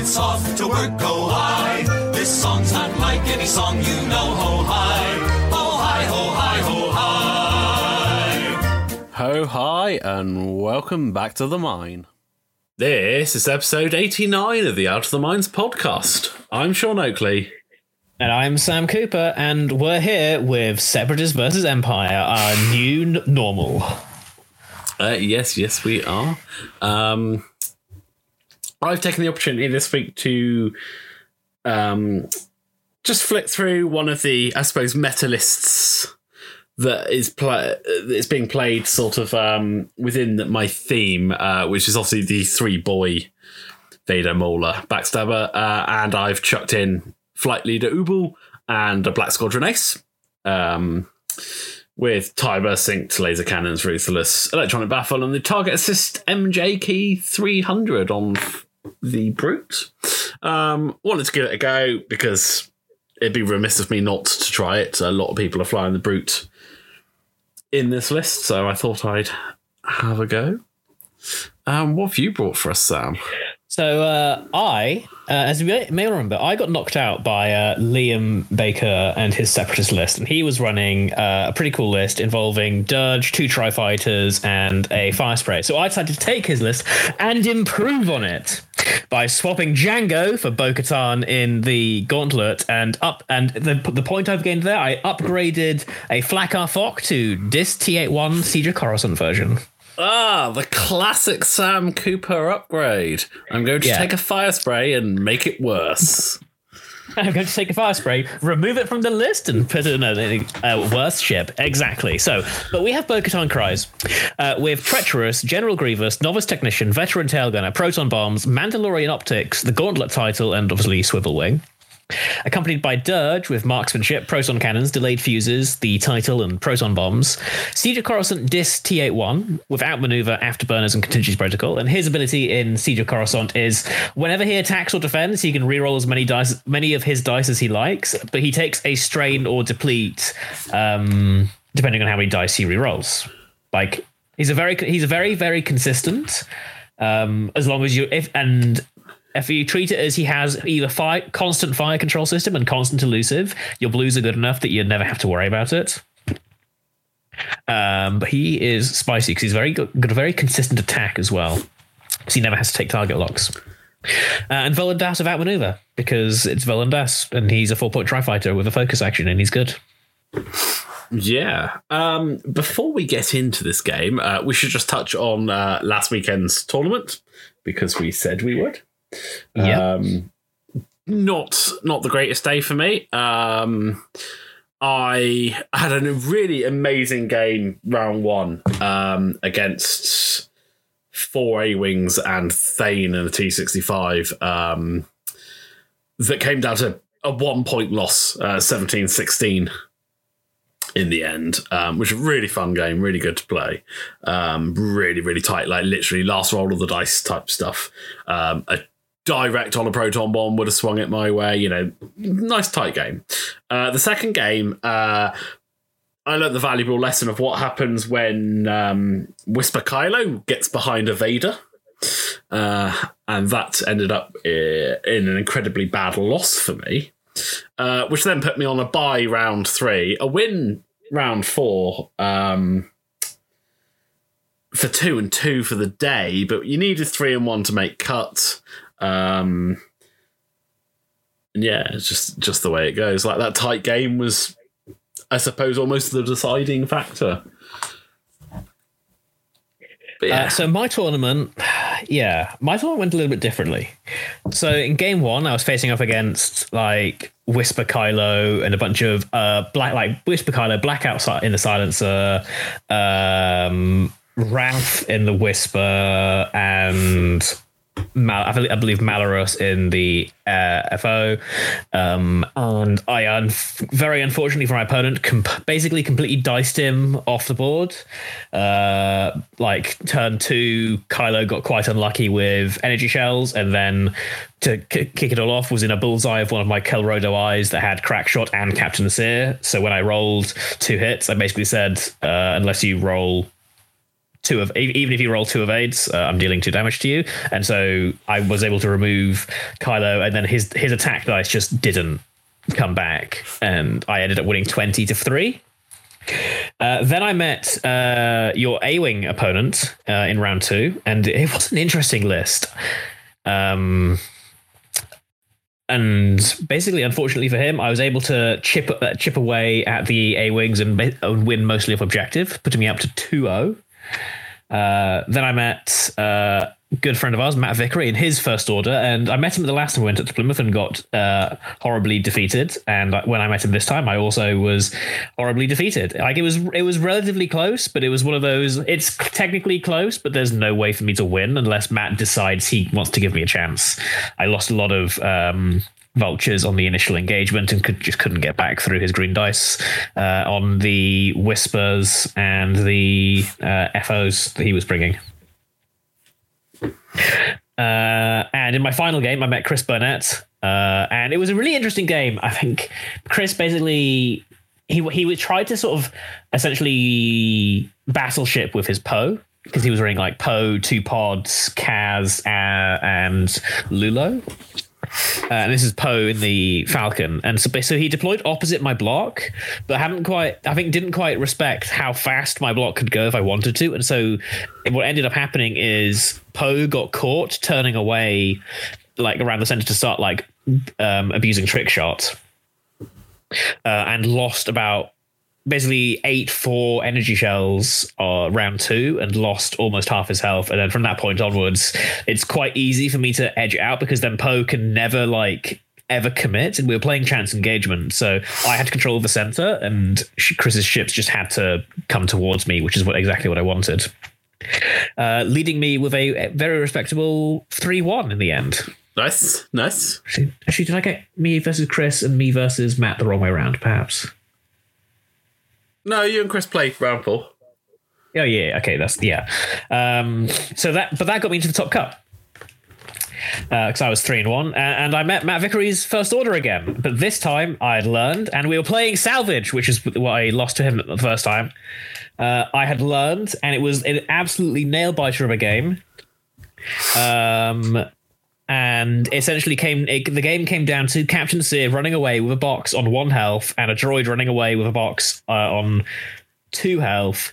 it's off to work, go high. This song's not like any song you know, ho high. Ho high, ho high, ho high. Ho hi, and welcome back to the mine. This is episode 89 of the Out of the Mines podcast. I'm Sean Oakley. And I'm Sam Cooper, and we're here with Separatists versus Empire, our new n- normal. Uh, yes, yes, we are. Um, I've taken the opportunity this week to um, just flick through one of the, I suppose, meta lists that is pla- is being played sort of um, within my theme, uh, which is obviously the three boy Vader Mauler Backstabber, uh, and I've chucked in Flight Leader Ubel and a Black Squadron Ace. Um, with Tiber synced laser cannons, ruthless electronic baffle, and the target assist MJ key 300 on the brute. Um, wanted to give it a go because it'd be remiss of me not to try it. A lot of people are flying the brute in this list, so I thought I'd have a go. Um, what have you brought for us, Sam? So uh, I, uh, as you may remember, I got knocked out by uh, Liam Baker and his separatist list, and he was running uh, a pretty cool list involving Dirge, two Tri Fighters, and a Fire Spray. So I decided to take his list and improve on it by swapping Django for Bo-Katan in the Gauntlet, and up. And the the point I've gained there, I upgraded a Phlac-Arphocc to Dis T81 Siege of Coruscant version. Ah, the classic Sam Cooper upgrade. I'm going to Yeah. take a fire spray and make it worse. I'm going to take a fire spray, remove it from the list, and put it in a, worse ship. Exactly. So, but we have Bo-Katan Kryze uh, with Treacherous, General Grievous, Novice Technician, Veteran Tailgunner, Proton Bombs, Mandalorian Optics, the Gauntlet title, and obviously Swivel Wing. Accompanied by Dirge with marksmanship, proton cannons, delayed fuses, the title, and proton bombs. Siege of Coruscant Dis T81 with outmaneuver, afterburners, and contingency protocol. And his ability in Siege of Coruscant is whenever he attacks or defends, he can reroll as many dice, many of his dice as he likes, but he takes a strain or deplete, um, depending on how many dice he rerolls. Like he's a very he's a very very consistent. Um, as long as you if and if you treat it as he has either fire, constant fire control system and constant elusive, your blues are good enough that you never have to worry about it. Um, but he is spicy because he's very good, got a very consistent attack as well. So he never has to take target locks. Uh, and Volan Das of outmaneuver because it's Volan Das and he's a four point tri fighter with a focus action and he's good. Yeah. Um, before we get into this game, uh, we should just touch on uh, last weekend's tournament because we said we would. Yeah. Um, not not the greatest day for me. Um, I had a really amazing game round one um, against four A wings and Thane and a T sixty five. Um, that came down to a one point loss, uh, 17 16 in the end, um, which was a really fun game, really good to play. Um, really, really tight, like literally last roll of the dice type stuff. Um, a direct on a proton bomb would have swung it my way, you know, nice tight game. Uh, the second game, uh, I learned the valuable lesson of what happens when um, Whisper Kylo gets behind a Vader. Uh, and that ended up uh, in an incredibly bad loss for me uh, which then put me on a bye round three, a win round four um, for two and two for the day, but you needed three and one to make cut. Um, yeah, it's just just the way it goes. Like that tight game was, I suppose, almost the deciding factor. But yeah, Uh, so my tournament, yeah, my tournament went a little bit differently. So in game one, I was facing off against like Whisper Kylo and a bunch of uh black like Whisper Kylo, Blackout in the Silencer, um, Ralph in the Whisper, and Mal- I believe- Malarus in the uh, FO, um, and I un- very unfortunately for my opponent, comp- basically completely diced him off the board. Uh, like turn two, Kylo got quite unlucky with energy shells, and then to k- kick it all off was in a bullseye of one of my Kelrodo eyes that had crack shot and Captain Sear. So when I rolled two hits, I basically said, uh, unless you roll two of even if you roll two of aids, uh, I'm dealing two damage to you, and so I was able to remove Kylo, and then his his attack dice just didn't come back, and I ended up winning twenty to three. Uh, then I met uh, your A-wing opponent uh, in round two, and it was an interesting list. Um, and basically, unfortunately for him, I was able to chip uh, chip away at the A wings and, and win mostly off objective, putting me up to 2-0. Uh, then I met uh, a good friend of ours, Matt Vickery, in his first order, and I met him at the last time we went up to Plymouth and got uh, horribly defeated. And when I met him this time, I also was horribly defeated. Like it was, it was relatively close, but it was one of those. It's technically close, but there's no way for me to win unless Matt decides he wants to give me a chance. I lost a lot of. Um, vultures on the initial engagement and could just couldn't get back through his green dice uh, on the whispers and the uh, FOs that he was bringing. Uh, and in my final game, I met Chris Burnett, uh, and it was a really interesting game. I think Chris basically he he tried to sort of essentially battleship with his Poe because he was running like Poe, two pods, Kaz, uh, and Lulo. Uh, and this is Poe in the Falcon, and so, so he deployed opposite my block, but haven't quite. I think didn't quite respect how fast my block could go if I wanted to, and so what ended up happening is Poe got caught turning away, like around the center to start like um, abusing trick shots, uh, and lost about basically eight four energy shells uh, round two and lost almost half his health. And then from that point onwards, it's quite easy for me to edge out because then Poe can never like ever commit. And we were playing chance engagement, so I had to control the center, and Chris's ships just had to come towards me, which is what exactly what I wanted. Uh, leading me with a very respectable three one in the end. Nice, nice. Actually, actually, did I get me versus Chris and me versus Matt the wrong way around? Perhaps. No, you and Chris played round four. Oh yeah, okay, that's yeah. Um, so that, but that got me into the top cup because uh, I was three and one, and, and I met Matt Vickery's first order again. But this time I had learned, and we were playing salvage, which is what I lost to him the first time. Uh, I had learned, and it was an absolutely nail biter of a game. Um, and essentially came it, the game came down to Captain Sear running away with a box on one health and a droid running away with a box uh, on two health.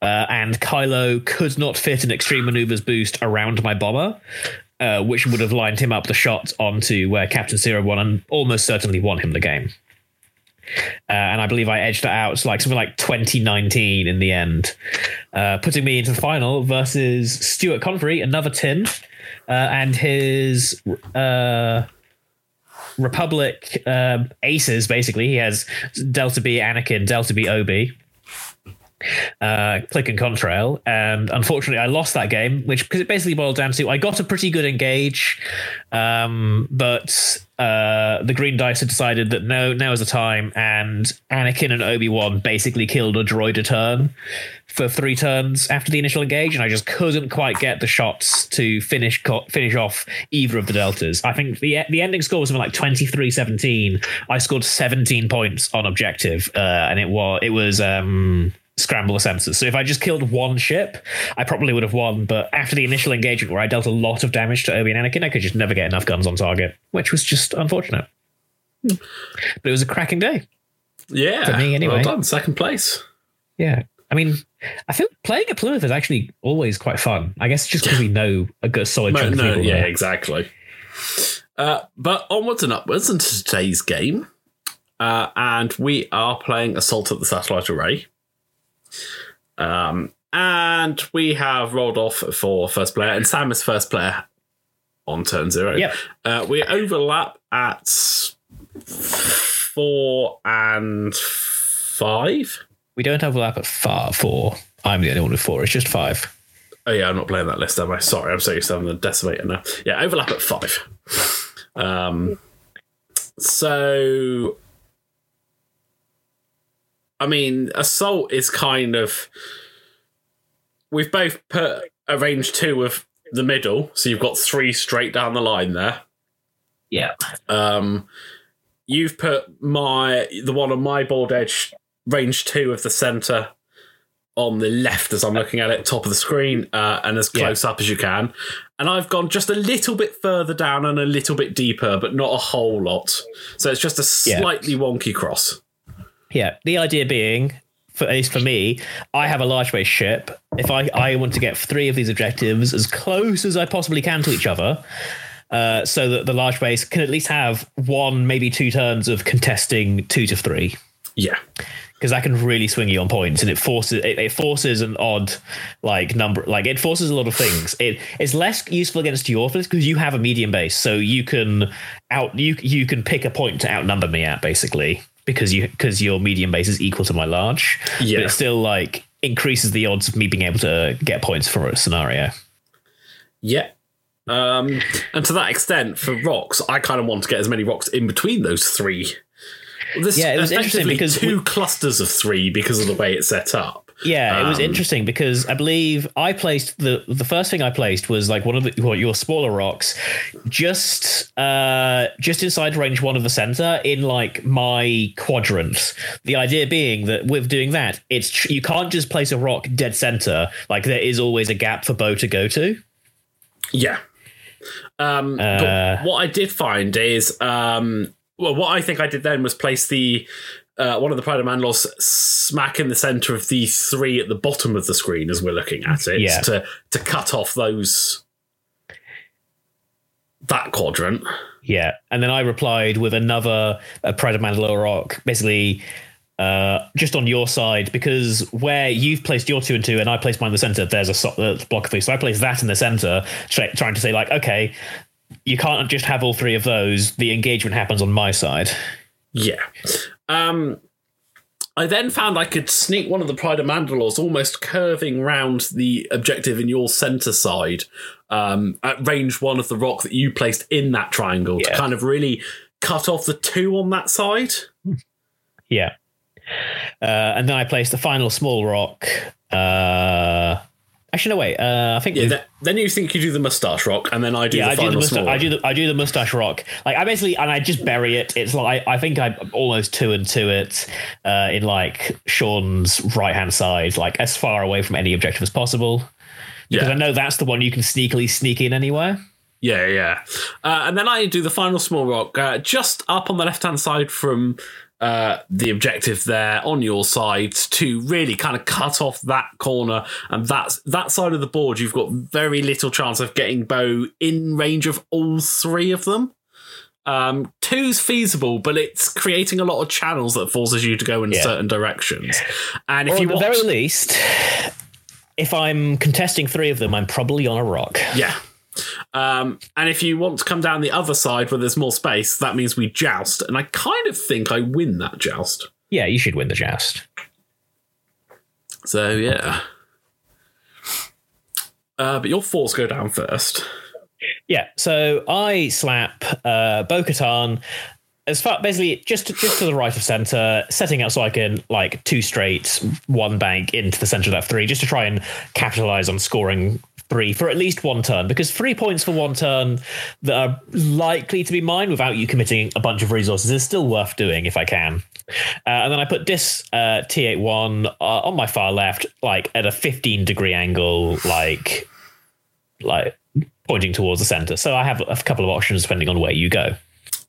Uh, and Kylo could not fit an extreme maneuvers boost around my bomber, uh, which would have lined him up the shot onto where Captain Zero won and almost certainly won him the game. Uh, and I believe I edged it out like something like 2019 in the end, uh, putting me into the final versus Stuart Convery, another tin, uh, and his uh, Republic um, aces. Basically, he has Delta B Anakin, Delta B Obi. Uh, Klick and contrail, and unfortunately, I lost that game, which because it basically boiled down to I got a pretty good engage, um, but uh, the green dice had decided that no, now is the time, and Anakin and Obi Wan basically killed a droid a turn for three turns after the initial engage, and I just couldn't quite get the shots to finish co- finish off either of the deltas. I think the the ending score was something like 23-17. I scored 17 points on objective, uh, and it was it was. Um, scramble the sensors. So if I just killed one ship, I probably would have won. But after the initial engagement where I dealt a lot of damage to Obi and Anakin, I could just never get enough guns on target, which was just unfortunate. But it was a cracking day. Yeah, For me, anyway. Well done, second place. Yeah. I mean, I feel playing at Plymouth is actually always quite fun. I guess just because we know a good solid No, chunk of people yeah, there. exactly. Uh, but onwards and upwards into today's game, uh, and we are playing Assault at the Satellite Array. Um, and we have rolled off for first player, and Sam is first player on turn zero. Yep. Uh, we overlap at four and five. We don't overlap at far four. I'm the only one with four. It's just five. Oh yeah, I'm not playing that list, am I? Sorry, I'm so used to having the decimator now. Yeah, overlap at five. Um, so, I mean, assault is kind of. We've both put a range two of the middle, so you've got three straight down the line there. Yeah. Um, you've put my the one on my board edge range two of the center, on the left as I'm looking at it, top of the screen, uh, and as Yeah. close up as you can. And I've gone just a little bit further down and a little bit deeper, but not a whole lot. So it's just a Yeah. slightly wonky cross. Yeah, the idea being, for, at least for me, I have a large base ship. If I, I want to get three of these objectives as close as I possibly can to each other, uh, so that the large base can at least have one, maybe two turns of contesting two to three. Yeah. Because that can really swing you on points, and it forces it, it forces an odd like number, like it forces a lot of things. It it's less useful against your fleets because you have a medium base, so you can out you you can pick a point to outnumber me at basically because you because your medium base is equal to my large. Yeah. but it still like increases the odds of me being able to get points for a scenario. Yeah. Um, and to that extent, for rocks, I kind of want to get as many rocks in between those three. This Yeah, it was interesting because two we- clusters of three because of the way it's set up. Yeah, it was Um, interesting because I believe I placed the the first thing I placed was like one of the well, your smaller rocks, just uh just inside range one of the center in like my quadrant. The idea being that with doing that, it's you can't just place a rock dead center. Like there is always a gap for Bo to go to. Yeah. Um, Uh, but what I did find is, um, well, what I think I did then was place the uh, one of the Pride of Mandalores smack in the center of the three at the bottom of the screen as we're looking at it Yeah. to to cut off those that quadrant. Yeah, and then I replied with another uh, Pride of Mandalore rock, basically uh, just on your side because where you've placed your two and two and I placed mine in the center, there's a so- uh, block of three. So I placed that in the center, try- trying to say like, okay, you can't just have all three of those. The engagement happens on my side. Yeah. Um, I then found I could sneak one of the Pride of Mandalores almost curving round the objective in your center side um, at range one of the rock that you placed in that triangle to kind of really cut off the two on that side. Yeah. Uh, and then I placed the final small rock. Uh, actually, no wait. Uh, I think Yeah, we've- then you think you do the mustache rock, and then I do yeah, the I do final the mustache. small I do the I do the mustache rock. Like I basically and I just bury it. It's like I think I'm almost two and two it uh, in like Sean's right hand side, like as far away from any objective as possible. Because Yeah. I know that's the one you can sneakily sneak in anywhere. Yeah, yeah. Uh, and then I do the final small rock uh, just up on the left hand side from uh, the objective there on your side to really kind of cut off that corner. And that's that side of the board, you've got very little chance of getting Bo in range of all three of them. Um, two's feasible, but it's creating a lot of channels that forces you to go in Yeah. certain directions. And if Or you at the very least, if I'm contesting three of them, I'm probably on a rock. Yeah. Um, and if you want to come down the other side where there's more space, that means we joust. And I kind of think I win that joust. Yeah, you should win the joust. So, yeah. Uh, but your fours go down first. Yeah, so I slap uh, Bo-Katan as far basically just just to the right of center, setting up so I can like two straight, one bank into the center of that three, just to try and capitalize on scoring three for at least one turn. Because three points for one turn that are likely to be mine without you committing a bunch of resources is still worth doing if I can. Uh, and then I put this uh, T81 uh, on my far left, like at a 15 degree angle, like like pointing towards the center. So I have a couple of options depending on where you go.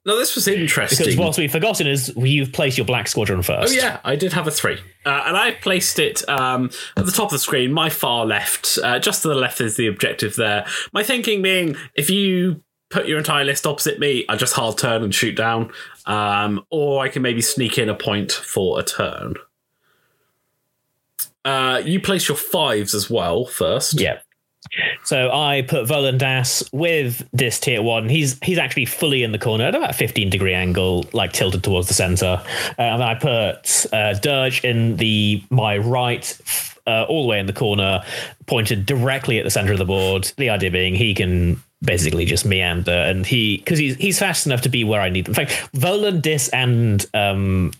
Now, this was interesting. Because what we've forgotten is you've placed your black squadron first. Oh yeah, I did have a three, uh, and I placed it um, at the top of the screen, my far left. Uh, just to the left is the objective there. My thinking being, if you put your entire list opposite me, I just hard turn and shoot down, um, or I can maybe sneak in a point for a turn. Uh, you place your fives as well first. Yeah. So I put Volan Das with this tier one. He's he's actually fully in the corner at about a 15 degree angle, like tilted towards the center. Uh, and I put uh, Dirge in the my right, uh, all the way in the corner, pointed directly at the center of the board. The idea being he can basically just meander, and he because he's he's fast enough to be where I need them. In fact, Volan, Dis, and um,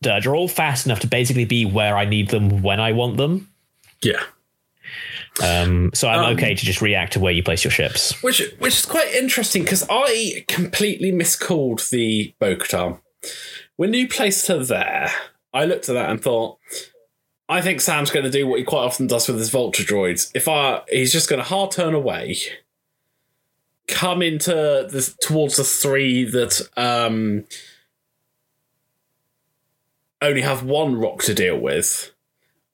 Dirge are all fast enough to basically be where I need them when I want them. yeah. Um, so I'm Um, okay to just react to where you place your ships. Which which is quite interesting because I completely miscalled the Bo-Katan. When you placed her there, I looked at that and thought, I think Sam's going to do what he quite often does with his Vulture droids. If I, he's just going to hard turn away, come into the towards the three that um, only have one rock to deal with.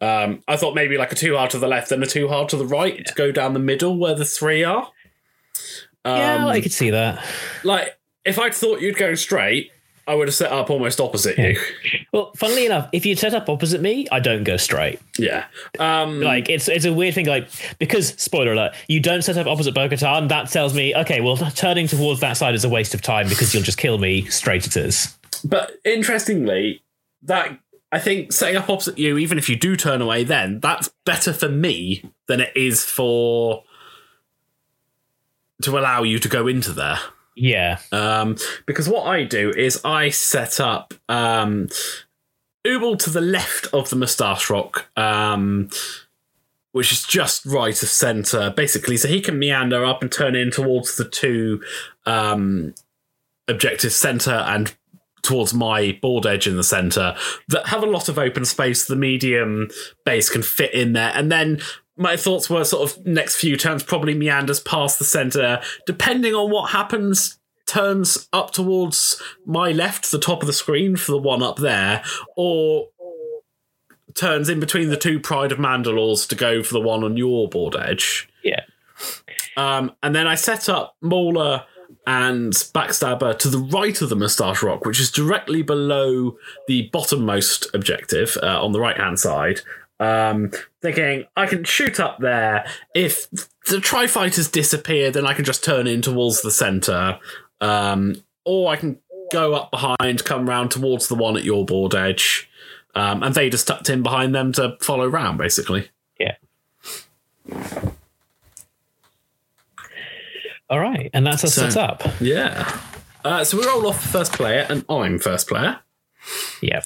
Um, I thought maybe like a two hard to the left and a two hard to the right to go down the middle where the three are. yeah, Um, I could see that. Like if I'd thought you'd go straight, I would have set up almost opposite you. Well, funnily enough, if you set up opposite me, I don't go straight. Yeah. Um, Like it's it's a weird thing. Like because spoiler alert, you don't set up opposite Bo-Katan. That tells me okay, well, turning towards that side is a waste of time because you'll just kill me. Straight it is. But interestingly, that I think setting up opposite you, even if you do turn away, then that's better for me than it is for to allow you to go into there. Yeah, Um, because what I do is I set up um, Ubel to the left of the Moustache Rock, um, which is just right of centre, basically, so he can meander up and turn in towards the two um, objectives, centre and towards my board edge in the centre, that have a lot of open space. The medium base can fit in there, and then my thoughts were sort of next few turns probably meanders past the center depending on what happens turns up towards my left the top of the screen for the one up there or turns in between the two pride of mandalores to go for the one on your board edge yeah. um, and then I set up Mauler and Backstabber to the right of the Moustache Rock, which is directly below the bottommost objective uh, on the right hand side. Um, thinking I can shoot up there. If the Tri Fighters disappear, then I can just turn in towards the center. Um, or I can go up behind, come round towards the one at your board edge. Um, and just tucked in behind them to follow round, basically. Yeah. All right, and that's us So- set up. Yeah. Uh, so we roll off the first player, and I'm first player. Yep.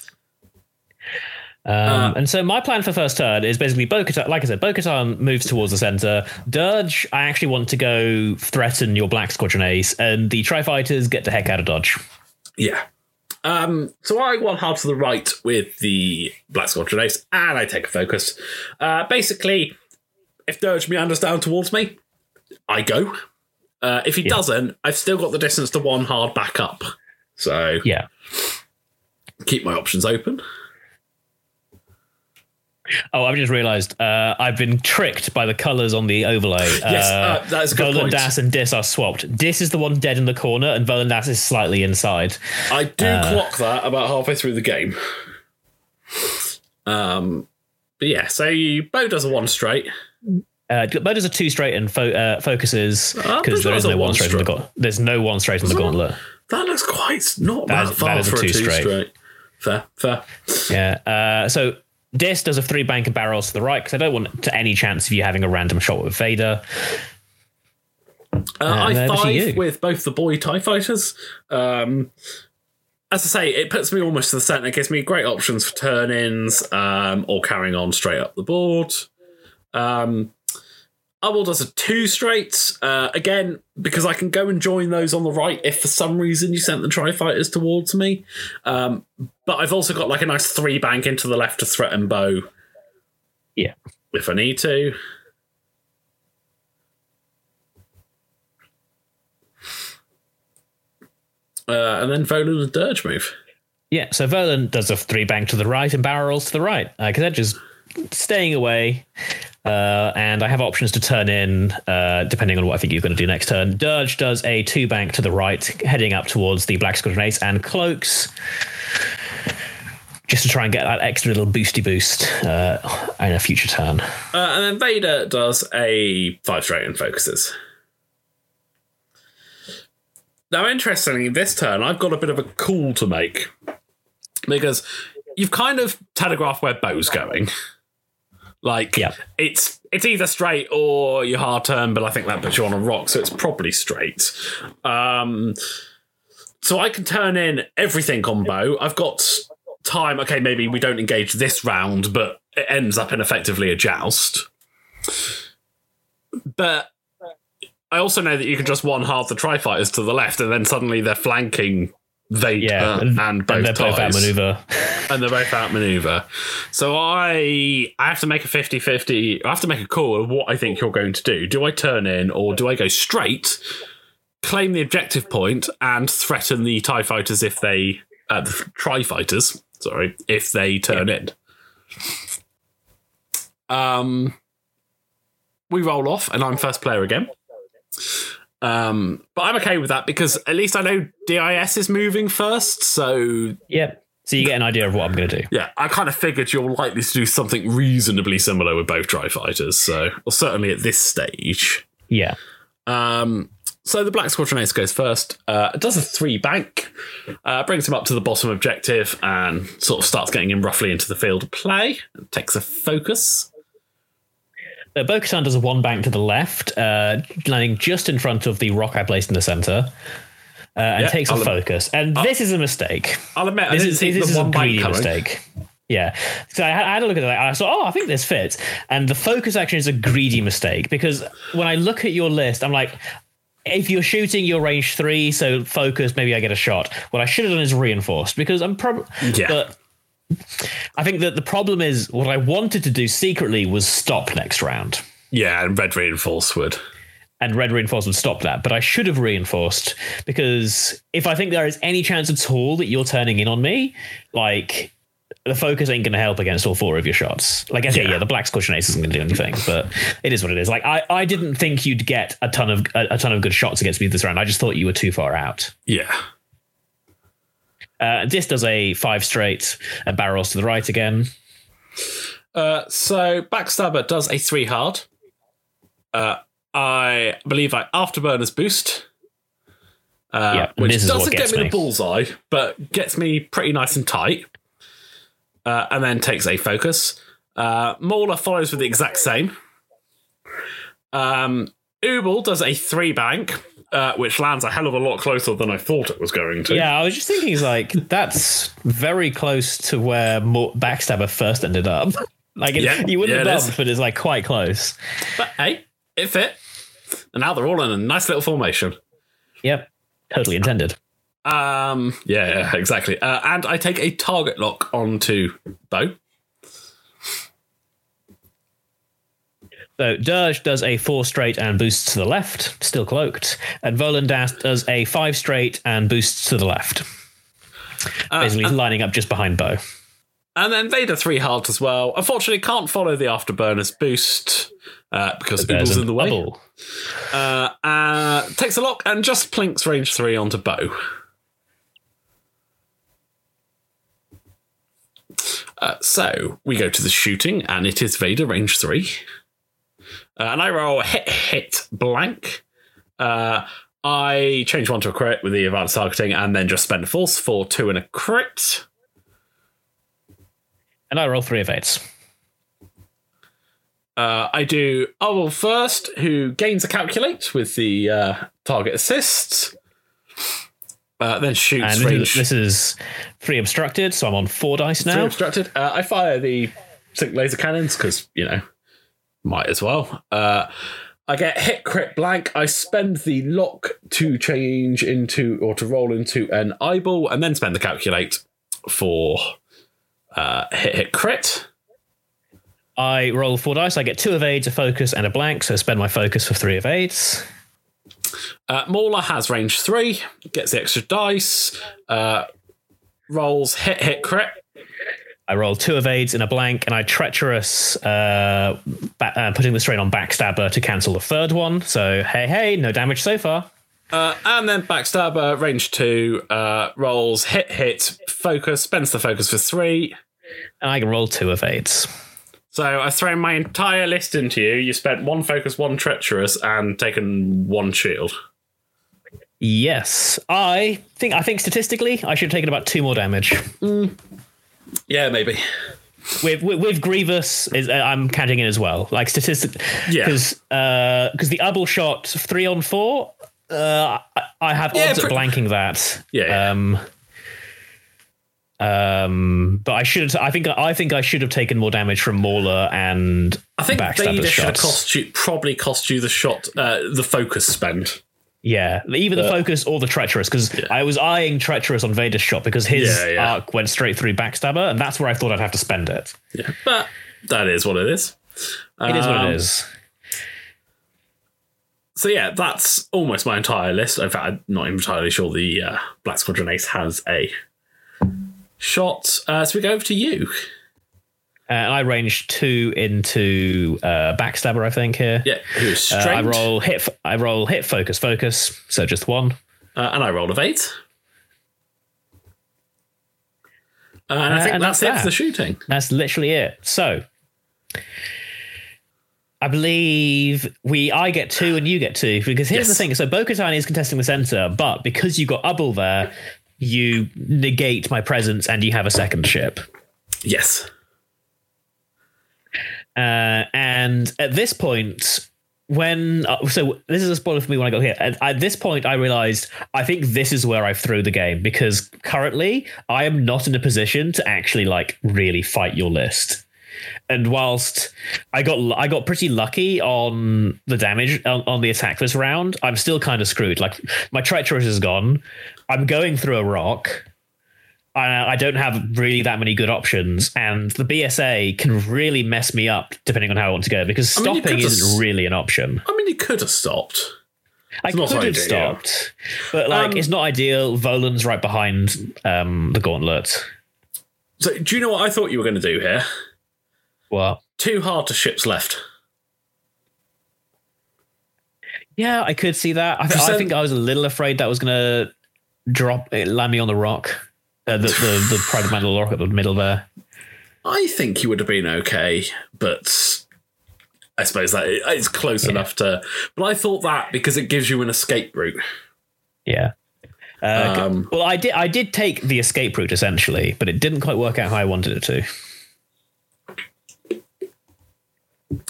Um, Uh, and so my plan for first turn is basically Bo-Katan, like I said, Bo-Katan moves towards the center. Dirge, I actually want to go threaten your Black Squadron Ace, and the Tri-Fighters get the heck out of Dodge. Yeah. Um, so I one half to the right with the Black Squadron Ace, and I take a focus. Uh, basically, if Dirge meanders down towards me, I go. Uh, if he doesn't, I've still got the distance to one hard back up. So Yeah. keep my options open. Oh, I've just realised uh, I've been tricked by the colours on the overlay. Yes, uh, that is a good point. Volan Das and Dis are swapped. Dis is the one dead in the corner, and Volan Das is slightly inside. I do clock that about halfway through the game. Um, but yeah, so you, Bo does a one straight. Uh, Bo does a two straight and fo- uh, focuses because there is no one one straight in the straight. gauntlet. There's no one straight in the that- gauntlet. That looks quite not That that, is- far that is for a two two straight. straight. Fair, fair. Yeah. Uh, so Dis does a three bank and barrels to the right because I don't want to any chance of you having a random shot with Vader. Uh, I over to you. five with both the boy TIE fighters. Um, as I say, it puts me almost to the centre. It gives me great options for turn ins um, or carrying on straight up the board. Um, Ubble does a two straight. Uh, again, because I can go and join those on the right if for some reason you sent the Tri Fighters towards me. Um, but I've also got like a nice three bank into the left to threaten Bo Yeah. if I need to. Uh, and then Volan and Dirge move. Yeah. So Volan does a three bank to the right and barrels to the right because they're just staying away. Uh, and I have options to turn in uh, depending on what I think you're going to do next turn. Dirge does a two bank to the right, heading up towards the Black Squadron Ace and cloaks. Just to try and get that extra little boosty boost uh, in a future turn. Uh, and then Vader does a five straight and focuses. Now, interestingly, this turn, I've got a bit of a call to make because you've kind of telegraphed where Bo's going. Like, Yeah. it's it's either straight or your hard turn, but I think that puts you on a rock, so it's probably straight. Um, so I can turn in everything combo. I've got time. Okay, maybe we don't engage this round, but it ends up in effectively a joust. But I also know that you can just one half the tri fighters to the left, and then suddenly they're flanking Vader Yeah, and both they're both ties. outmaneuver. and they're both outmaneuver. So I I have to make a 50-50. I have to make a call of what I think you're going to do. Do I turn in or do I go straight, claim the objective point, and threaten the TIE fighters if they uh, the TRI fighters, sorry, if they turn in. Um we roll off and I'm first player again. Um, but I'm okay with that because at least I know DIS is moving first, so Yep. So you get an idea of what I'm going to do. yeah, I kind of figured you're likely to do something reasonably similar with both Tri Fighters. So, or certainly at this stage. Yeah. Um, so the Black Squadron Ace goes first. Uh, does a three bank, uh, brings him up to the bottom objective, and sort of starts getting him roughly into the field of play. Takes a focus. Uh, Bo Katan does a one bank to the left, uh, landing just in front of the rock I placed in the center, uh, and Yeah, takes a I'll- focus. And this is a mistake. I'll admit, I This is, this the is a greedy mistake. Yeah. So I had, a look at that. I thought, oh, I think this fits. And the focus action is a greedy mistake because when I look at your list, I'm like, if you're shooting your range three, so focus, maybe I get a shot. What I should have done is reinforced because I'm probably. Yeah. But I think that the problem is what I wanted to do secretly was stop next round. Yeah, and red reinforce would. and red reinforced would stop that. But I should have reinforced because if I think there is any chance at all that you're turning in on me, like the focus ain't going to help against all four of your shots. Like, yeah, Yeah. the black squadron ace isn't going to do anything, but it is what it is. Like, I, I didn't think you'd get a ton of a, a ton of good shots against me this round. I just thought you were too far out. Yeah. Uh, this does a five straight and barrels to the right again. Uh, so Backstabber does a three hard. Uh, I believe I afterburners boost. Uh, Yeah, which doesn't get me, me. the bullseye, but gets me pretty nice and tight. Uh, and then takes a focus. Uh, Mauler follows with the exact same. Um, Ubel does a three bank, uh, which lands a hell of a lot closer than I thought it was going to. Yeah, I was just thinking, like, that's very close to where Backstabber first ended up. Like, it, Yeah, you wouldn't yeah, have it bumped, but it's like quite close. But hey, it fit. And now they're all in a nice little formation. Yep. Totally intended. Um, yeah, yeah, exactly. Uh, and I take a target lock onto Bo. So Dirge does a four straight and boosts to the left, still cloaked. And Volan Das does a five straight and boosts to the left. Basically lining up just behind Bo. And then Vader three hard as well. Unfortunately, can't follow the afterburners boost uh, because Oogle's in the way. Uh, uh, takes a lock and just plinks range three onto Bo. Uh, so we go to the shooting, and it is Vader range three. Uh, and I roll hit, hit, blank. Uh, I change one to a crit with the advanced targeting, and then just spend a force for two and a crit. And I roll three of eights. Uh, I do Owl first, who gains a calculate with the uh, target assists. Uh, then shoots And this range. is, this is three obstructed, so I'm on four dice Three now. obstructed. Uh, I fire the sync laser cannons because you know might as well. Uh, I get hit crit blank. I spend the lock to change into or to roll into an eyeball, and then spend the calculate for uh, hit hit crit. I roll four dice. I get two of aids, a focus, and a blank, so I spend my focus for three of aids. Uh, Mauler has range three, gets the extra dice, uh, rolls hit hit crit. I roll two evades and a blank, and I treacherous, uh, ba- uh, putting the strain on backstabber to cancel the third one. So hey, hey, no damage so far. Uh, and then backstabber range two uh, rolls hit hit focus, spends the focus for three. And I can roll two evades. So I've thrown my entire list into you. You spent one focus, one treacherous, and taken one shield. Yes, I think I think statistically I should have taken about two more damage. Yeah, maybe. With with, with Grievous, is uh, I'm counting in as well. Like statistic, Yeah. because because the Ubble shot three on four. Uh, I, I have Yeah, odds pre- at blanking that. Yeah, yeah. Um. Um, but I should. I think. I think I should have taken more damage from Mauler and I think Vader should have cost you probably cost you the shot, uh, the focus spend. Yeah, either the focus or the treacherous, because I was eyeing treacherous on Vader's shot because his Yeah, yeah. arc went straight through backstabber, and that's where I thought I'd have to spend it. Yeah, but that is what it is. It is what Um, it is. So yeah, that's almost my entire list. In fact, I'm not entirely sure the uh, Black Squadron Ace has a shot. Uh, so we go over to you. Uh, I ranged two into uh, backstabber, I think here. Yeah, who's Uh, I roll hit. I roll hit focus focus. So just one. uh, and I rolled a eight. Uh, and I Uh, think and that's, that's it that. for the shooting. That's literally it. So I believe we I get two and you get two because here's the thing. So Bo-Katan is contesting the center, but because you got Ubble there, you negate my presence and you have a second ship. Yes. Uh, and at this point, when uh, so this is a spoiler for me when I got here. At, at this point, I realized I think this is where I threw the game because currently I am not in a position to actually like really fight your list. And whilst I got I got pretty lucky on the damage on, on the attack this round, I'm still kind of screwed. Like my treacherous is gone. I'm going through a rock. I, I don't have really that many good options, and the BSA can really mess me up depending on how I want to go because I mean, stopping isn't just- really an option. I mean, you could have stopped. I could have ideal. stopped, but like Um, it's not ideal. Volan's right behind um, the gauntlet. So, do you know what I thought you were going to do here? What? Two hard to ships left. Yeah, I could see that. I, th- I think I was a little afraid that was going to drop, it, land me on the rock, uh, the, the the Pride of Mandalore at the middle there. I think he would have been okay, but I suppose that it's close enough to. But I thought that because it gives you an escape route. Yeah. Uh, Um, well, I did. I did take the escape route essentially, but it didn't quite work out how I wanted it to.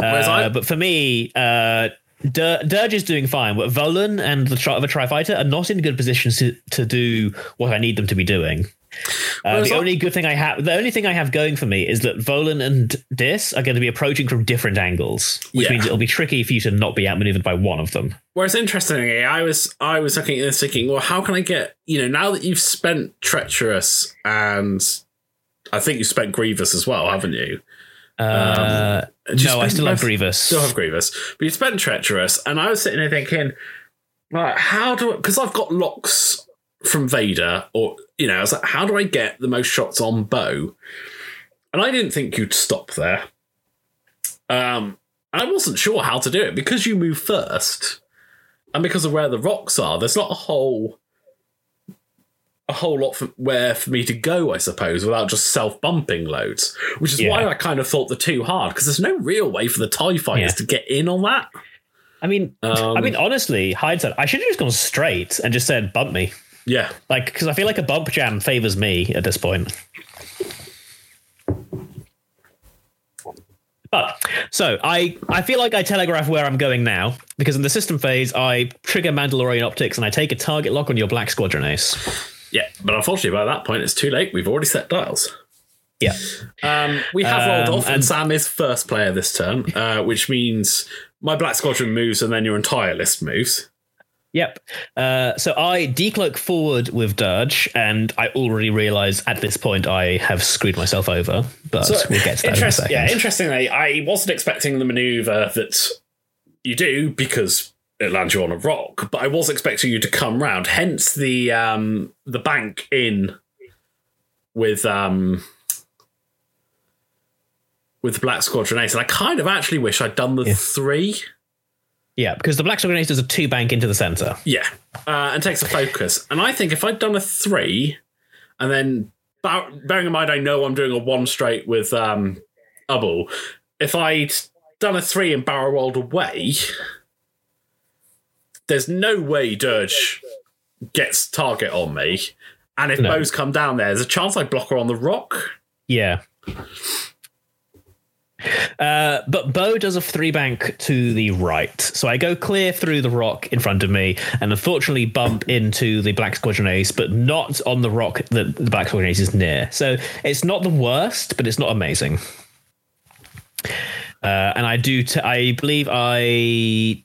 Uh, but for me, uh, Dur- Dirge is doing fine, but Volan and the tri- other Tri Fighter are not in good positions to, to do what I need them to be doing. Uh, the only good thing I have, the only thing I have going for me is that Volan and Dis are going to be approaching from different angles, which Yeah. means it'll be tricky for you to not be outmaneuvered by one of them. Whereas interestingly, I was I was looking at this thinking, well, how can I get you know now that you've spent treacherous and I think you spent grievous as well, haven't you? Uh, Did you no, I still have? Grievous. Still have grievous, but you spent treacherous, and I was sitting there thinking, right, how do because I've got locks from Vader, or you know, I was like, how do I get the most shots on Bo? And I didn't think you'd stop there. Um, and I wasn't sure how to do it because you move first, and because of where the rocks are, there's not a whole a whole lot for, where for me to go, I suppose, without just self bumping loads. Which is Yeah. why I kind of thought the too hard because there's no real way for the Tie fighters Yeah. to get in on that. I mean, Um, I mean, honestly, hindsight, I should have just gone straight and just said bump me, Yeah, like because I feel like a bump jam favors me at this point. But so I, I feel like I telegraph where I'm going now because in the system phase I trigger Mandalorian optics and I take a target lock on your Black Squadron Ace. yeah. But unfortunately, by that point, it's too late. We've already set dials. Yeah, Um, we have rolled Um, off, and, and- Sam is first player this turn, uh, which means my Black Squadron moves, and then your entire list moves. Yep. Uh, so I decloak forward with Dirge, and I already realise at this point I have screwed myself over. But we'll get to that in a interest- second. Yeah, interestingly, I wasn't expecting the maneuver that you do because it lands you on a rock, but I was expecting you to come round. Hence the um, the bank in with um, with the Black Squadron Ace, and I kind of actually wish I'd done the three. Yeah, because the Black Squadron Ace does a two bank into the centre. Yeah, uh, and takes a focus. And I think if I'd done a three, and then bearing in mind I know I'm doing a one straight with um, Ubble, if I'd done a three and barrel rolled away, there's no way Dirge gets target on me. And if No. Bo's come down there, there's a chance I block her on the rock. Yeah. Uh, but Bo does a three bank to the right. So I go clear through the rock in front of me and unfortunately bump into the Black Squadron Ace, but not on the rock that the Black Squadron Ace is near. So it's not the worst, but it's not amazing. Uh, and I do, t- I believe I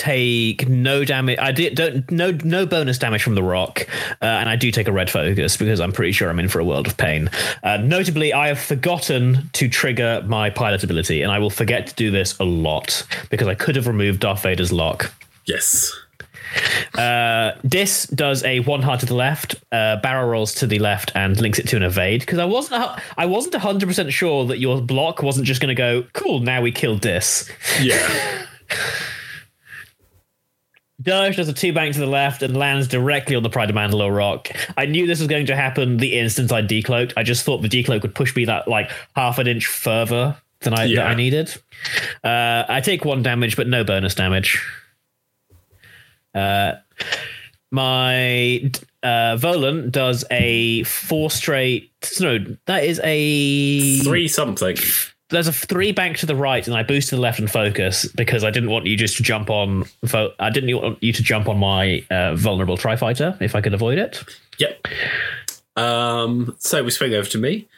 take no damage. I did don't no no bonus damage from the rock, uh, and I do take a red focus because I'm pretty sure I'm in for a world of pain. Uh, notably, I have forgotten to trigger my pilot ability, and I will forget to do this a lot because I could have removed Darth Vader's lock. Yes. Uh, Dis does a one heart to the left, uh, barrel rolls to the left, and links it to an evade. Because I wasn't, a- I wasn't hundred percent sure that your block wasn't just going to go cool. Now we kill Dis. Yeah. Dirge does a two bank to the left and lands directly on the Pride of Mandalore rock. I knew this was going to happen the instant I decloaked. I just thought the decloak would push me that like half an inch further than I, Yeah. that I needed. Uh, I take one damage, but no bonus damage. Uh, my uh, Volan does a four straight. No, that is a Three something. There's a three bank to the right, and I boost to the left and focus because I didn't want you just to jump on. I didn't want you to jump on my uh, vulnerable tri fighter if I could avoid it. Yep. Um, so we swing over to me,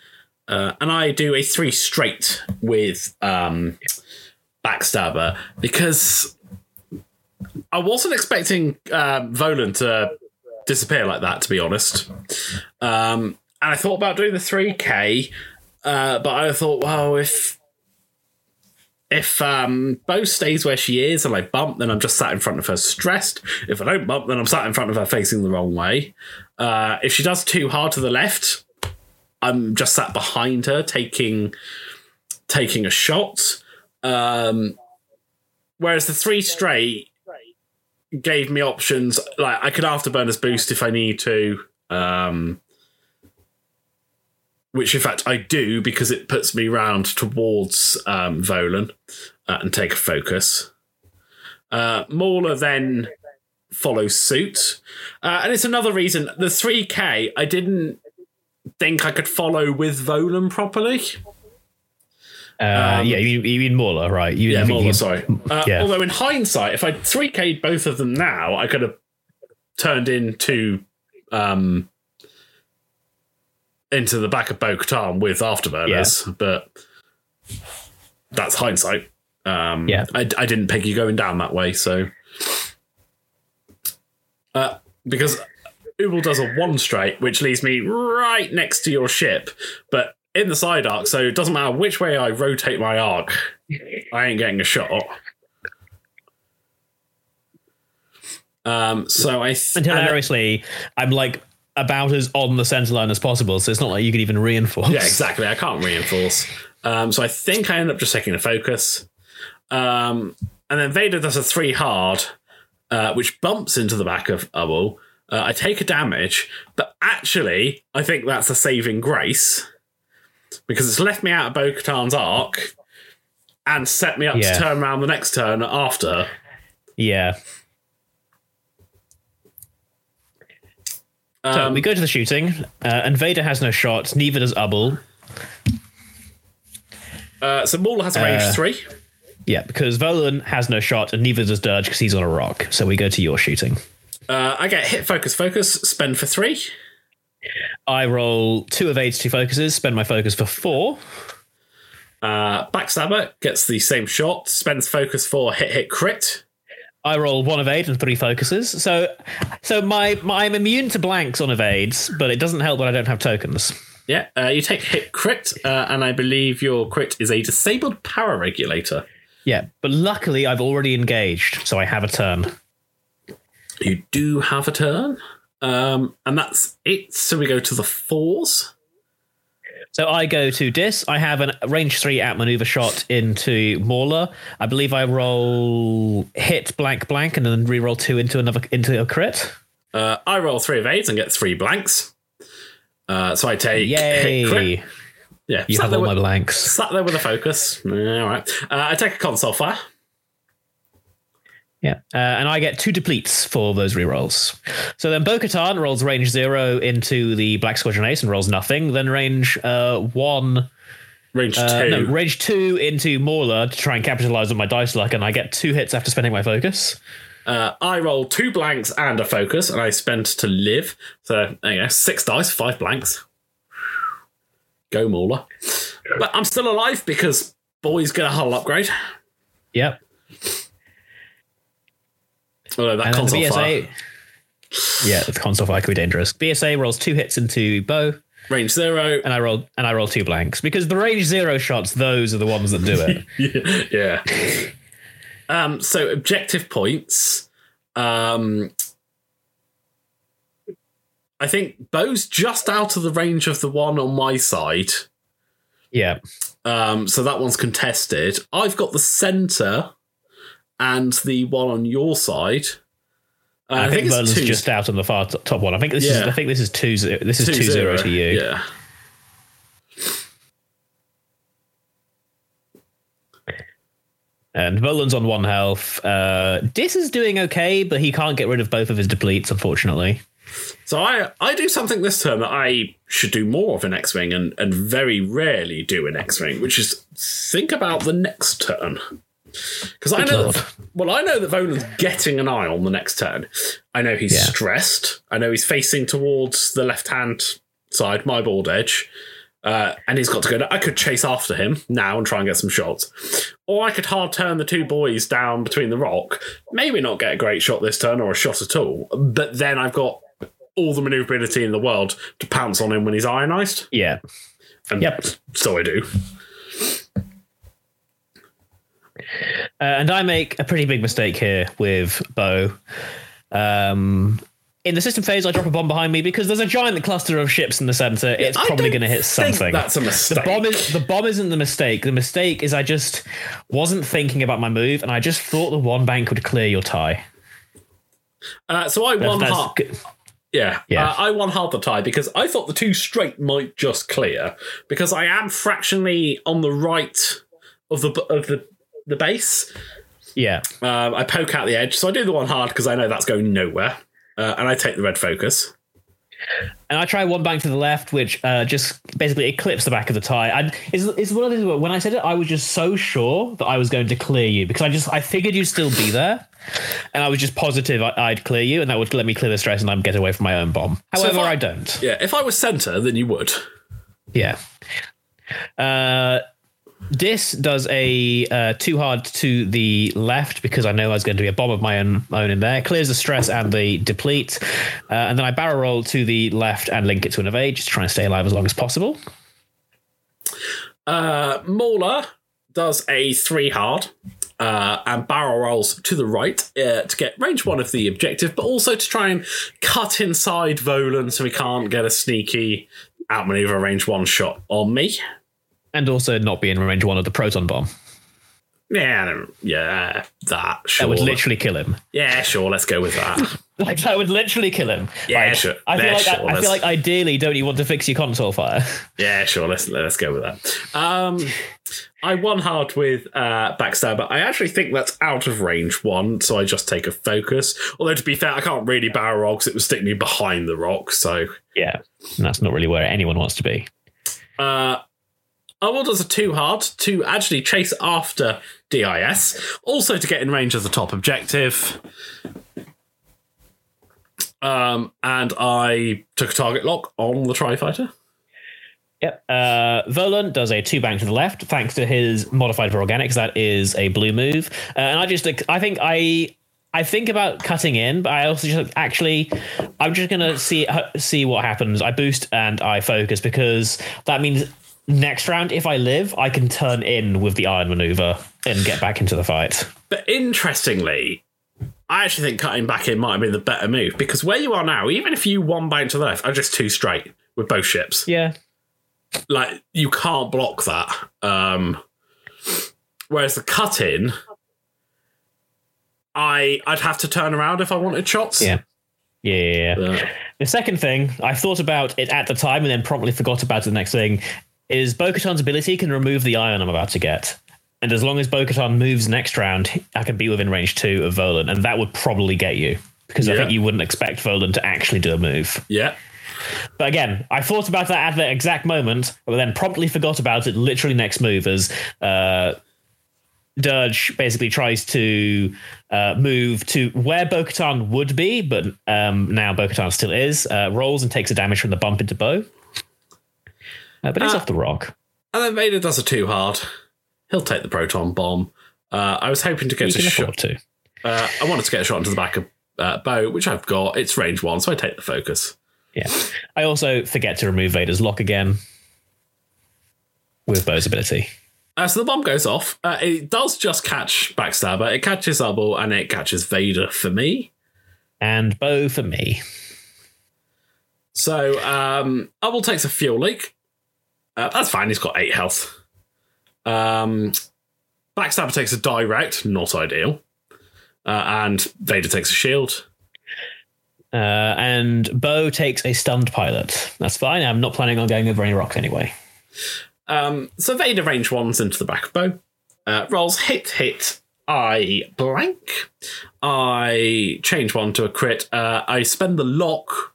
uh, and I do a three straight with um, backstabber because I wasn't expecting uh, Volan to disappear like that. To be honest, um, and I thought about doing the three k, uh, but I thought, well, if if um, Bo stays where she is and I bump, then I'm just sat in front of her stressed. If I don't bump, then I'm sat in front of her facing the wrong way. Uh, if she does too hard to the left, I'm just sat behind her taking taking a shot. Um, whereas the three straight gave me options like I could afterburners boost if I need to. Um, which in fact I do because it puts me round towards um, Volan uh, and take a focus. Uh, Mauler then follows suit, uh, and it's another reason the 3K I didn't think I could follow with Volan properly. Uh, Um, yeah, you, you mean Mauler, right? You, Yeah, Mauler, sorry. Uh, yeah. Although in hindsight, if I 3K'd both of them now, I could have turned into um, into the back of Bo Katan with afterburners, but that's hindsight. Um, Yeah. I, I didn't peg you going down that way, so uh, because Ubble does a one straight, which leaves me right next to your ship, but in the side arc, so it doesn't matter which way I rotate my arc, I ain't getting a shot. Um, so I th- and- hilariously, I'm like about as on the center line as possible, so it's not like you can even reinforce. Yeah, exactly. I can't reinforce. Um, so I think I end up just taking a focus. Um, and then Vader does a three hard, uh, which bumps into the back of Ubble. Uh, I take a damage, but actually, I think that's a saving grace because it's left me out of Bo Katan's arc and set me up Yeah. to turn around the next turn after. Yeah. So Um, we go to the shooting, uh, and Vader has no shot. Neither does Ubble. uh, so Mauler has a range Uh, three. Yeah, because Volan has no shot, and neither does Dirge because he's on a rock. So we go to your shooting. Uh, I get hit, focus, focus, spend for three. I roll two evades, two focuses, spend my focus for four. Uh, Backstabber gets the same shot, spends focus for hit, hit, crit. I roll one evade and three focuses. So, so my, my I'm immune to blanks on evades, but it doesn't help that I don't have tokens. Yeah, uh, you take hit crit, uh, and I believe your crit is a disabled power regulator. Yeah, but luckily I've already engaged, so I have a turn. You do have a turn, um, and that's it. So we go to the fours. So I go to Dis. I have a range three outmaneuver shot into Mauler. I believe I roll hit blank blank and then re-roll two into another into a crit. Uh, I roll three evades and get three blanks. Uh, so I take hit crit. Yeah, You have all with- my blanks. Sat there with a focus. Yeah, all right. Uh, I take a console fire. Yeah, uh, and I get two depletes for those rerolls. So then Bo-Katan rolls range zero into the Black Squadron Ace and rolls nothing. Then range uh, one, Range uh, two. no, range two into Mauler to try and capitalize on my dice luck, and I get two hits after spending my focus. Uh, I roll two blanks and a focus, and I spend to live. So there you go, six dice, five blanks. Go Mauler. But I'm still alive because boys get a hull upgrade. Yep. Oh, no, that And console BSA. fire. Yeah, the console fire could be dangerous. BSA rolls two hits into Bo, Range zero. and I roll and I roll two blanks because the range zero shots. Those are the ones that do it. yeah. Um, so objective points. Um, I think Bo's just out of the range of the one on my side. yeah, Um, so that one's contested. I've got the center and the one on your side. Uh, I, think, it's Merlin's two- just out on the far top one. I think this is. Yeah. I think this is two. This is two two zero to you. Yeah. And Merlin's on one health. Uh, Dis is doing okay, but he can't get rid of both of his depletes, unfortunately. So I I do something this turn that I should do more of in X Wing and, and very rarely do in X Wing, which is think about the next turn. Because I know, that, well, I know that Volan's getting an eye on the next turn. I know he's Yeah. stressed. I know he's facing towards the left hand side, my board edge, uh, and he's got to go. I could chase after him now and try and get some shots, or I could hard turn the two boys down between the rock. Maybe not get a great shot this turn or a shot at all, but then I've got all the maneuverability in the world to pounce on him when he's ionized. Yeah. And Yep. so I do. Uh, and I make a pretty big mistake here with Bo. Um, in the system phase, I drop a bomb behind me because there's a giant cluster of ships in the center. It's I probably going to hit think something. That's a mistake. The bomb is the bomb isn't the mistake. The mistake is I just wasn't thinking about my move, and I just thought the one bank would clear your tie. uh, so I won That's half. good. Yeah, Yeah. Uh, I won half the tie because I thought the two straight might just clear because I am fractionally on the right of the of the the base. Yeah, Um, I poke out the edge, so I do the one hard because I know that's going nowhere, uh, and I take the red focus. and I try one bank to the left, which uh, just basically eclipsed the back of the tie. And it's, it's one of these where when I said it, I was just so sure that I was going to clear you because I just I figured you'd still be there, and I was just positive I, I'd clear you, and that would let me clear the stress and I'd get away from my own bomb. So However, I- I don't. Yeah, if I was center, then you would. Yeah. Uh, Dis does a uh, too hard to the left because I know there's going to be a bomb of my own, own in there. Clears the stress and the deplete. Uh, and then I barrel roll to the left and link it to an evade, just trying to stay alive as long as possible. Uh, Mauler does a three hard uh, and barrel rolls to the right uh, to get range one of the objective, but also to try and cut inside Volan so he can't get a sneaky outmaneuver range one shot on me. And also not be in range one of the proton bomb. Yeah, I don't- yeah, that sure. That would literally kill him. yeah, sure. Let's go with that. Like that would literally kill him. Yeah, Like, sure. I feel Yeah, like sure, I, I feel like ideally, don't you want to fix your console fire? yeah, sure. Let's let's go with that. Um, I won hard with uh, backstabber. I actually think that's out of range one, so I just take a focus. Although to be fair, I can't really barrel roll because it would stick me behind the rock. So yeah, and that's not really where anyone wants to be. uh, I will does a two hard to actually chase after DIS, also to get in range of the top objective. Um, and I took a target lock on the Tri Fighter. Yep. Uh, Volan does a two bank to the left, thanks to his modified for organics. That is a blue move, uh, and I just I think I I think about cutting in, but I also just actually I'm just gonna see see what happens. I boost and I focus because that means next round if I live, I can turn in with the iron maneuver and get back into the fight. But interestingly, I actually think cutting back in might have been the better move because where you are now, even if you one bank to the left, are just two straight with both ships. Yeah. Like you can't block that. Um, whereas the cut in, I I'd have to turn around if I wanted shots. Yeah. Yeah. Uh, The second thing I thought about it at the time and then promptly forgot about it the next thing is Bo-Katan's ability can remove the iron I'm about to get. And as long as Bo-Katan moves next round, I can be within range two of Volan, and that would probably get you. Because I think you wouldn't expect Volan to actually do a move. yeah. But again, I thought about that at the exact moment, but then promptly forgot about it literally next move as uh, Dirge basically tries to uh, move to where Bo-Katan would be, but um, now Bo-Katan still is, uh, rolls and takes a damage from the bump into Bo. Uh, but he's Ah. off the rock. And then Vader does a two hard. He'll take the proton bomb. Uh, I was hoping to get You a shot. to. Uh, I wanted to get a shot into the back of uh, Bo, which I've got. It's range one, so I take the focus. Yeah. I also forget to remove Vader's lock again with Bo's ability. Uh, so the bomb goes off. Uh, it does just catch Backstabber. It catches Ubble and it catches Vader for me. And Bo for me. So um, takes a fuel leak. Uh, that's fine. He's got eight health. Um, Backstabber takes a direct, not ideal. Uh, and Vader takes a shield. Uh, and Bo takes a stunned pilot. That's fine. I'm not planning on going over any rocks anyway. Um, so Vader range ones into the back of Bo. Uh, rolls hit, hit, I blank. I change one to a crit. Uh, I spend the lock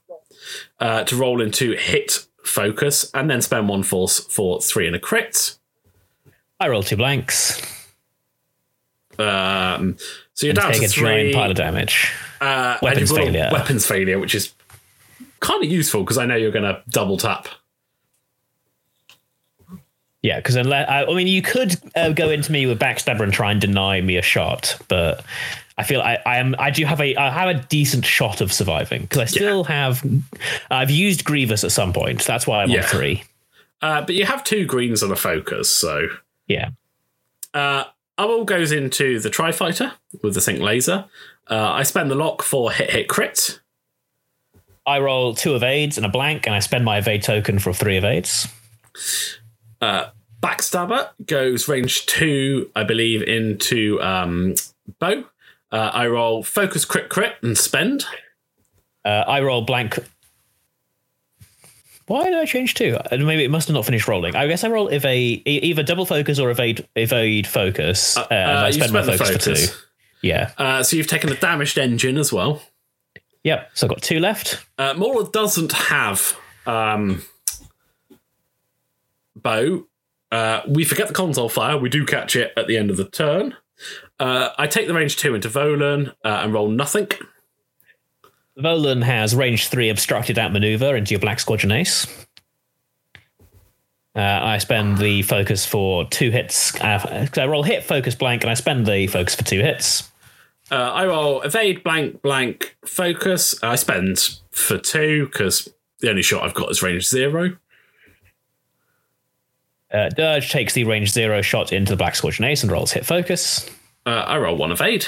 uh, to roll into hit focus, and then spend one force for three and a crit. I roll two blanks. Um, so you're and down take to a three. giant pile of damage. uh, weapons failure. Weapons failure, which is kind of useful because I know you're going to double tap. Yeah, because unless I, I mean, you could uh, go into me with backstabber and try and deny me a shot, but I feel I, I am I do have a I have a decent shot of surviving because I still have I've used Grievous at some point. That's why I'm Yeah. on three. Uh, but you have two greens and a focus, so Yeah, Uh, Ubble goes into the Tri Fighter with the Sync Laser. Uh, I spend the lock for hit hit crit. I roll two evades and a blank, and I spend my evade token for three evades. Uh, Backstabber goes range two, I believe, into um, Bo. Uh, I roll focus crit crit and spend. Uh, I roll blank. Why did I change two? Uh, Maybe it must have not finished rolling. I guess I roll evade, either double focus or evade evade focus, uh, and Uh, I spend my the focus, for two. Yeah. Uh, so you've taken the damaged engine as well. Yep. So I've got two left. Uh, Mauler doesn't have um, Bo. Uh, we forget the console fire. We do catch it at the end of the turn. Uh, I take the range two into Volan uh, and roll nothing. Volan has range three obstructed out maneuver into your black squadron ace. Uh, I spend the focus for two hits. Uh, I roll hit, focus, blank, and I spend the focus for two hits. Uh, I roll evade, blank, blank, focus. I spend for two because the only shot I've got is range zero. Uh, Dirge takes the range zero shot into the black squadron ace and rolls hit focus. Uh, I roll one evade.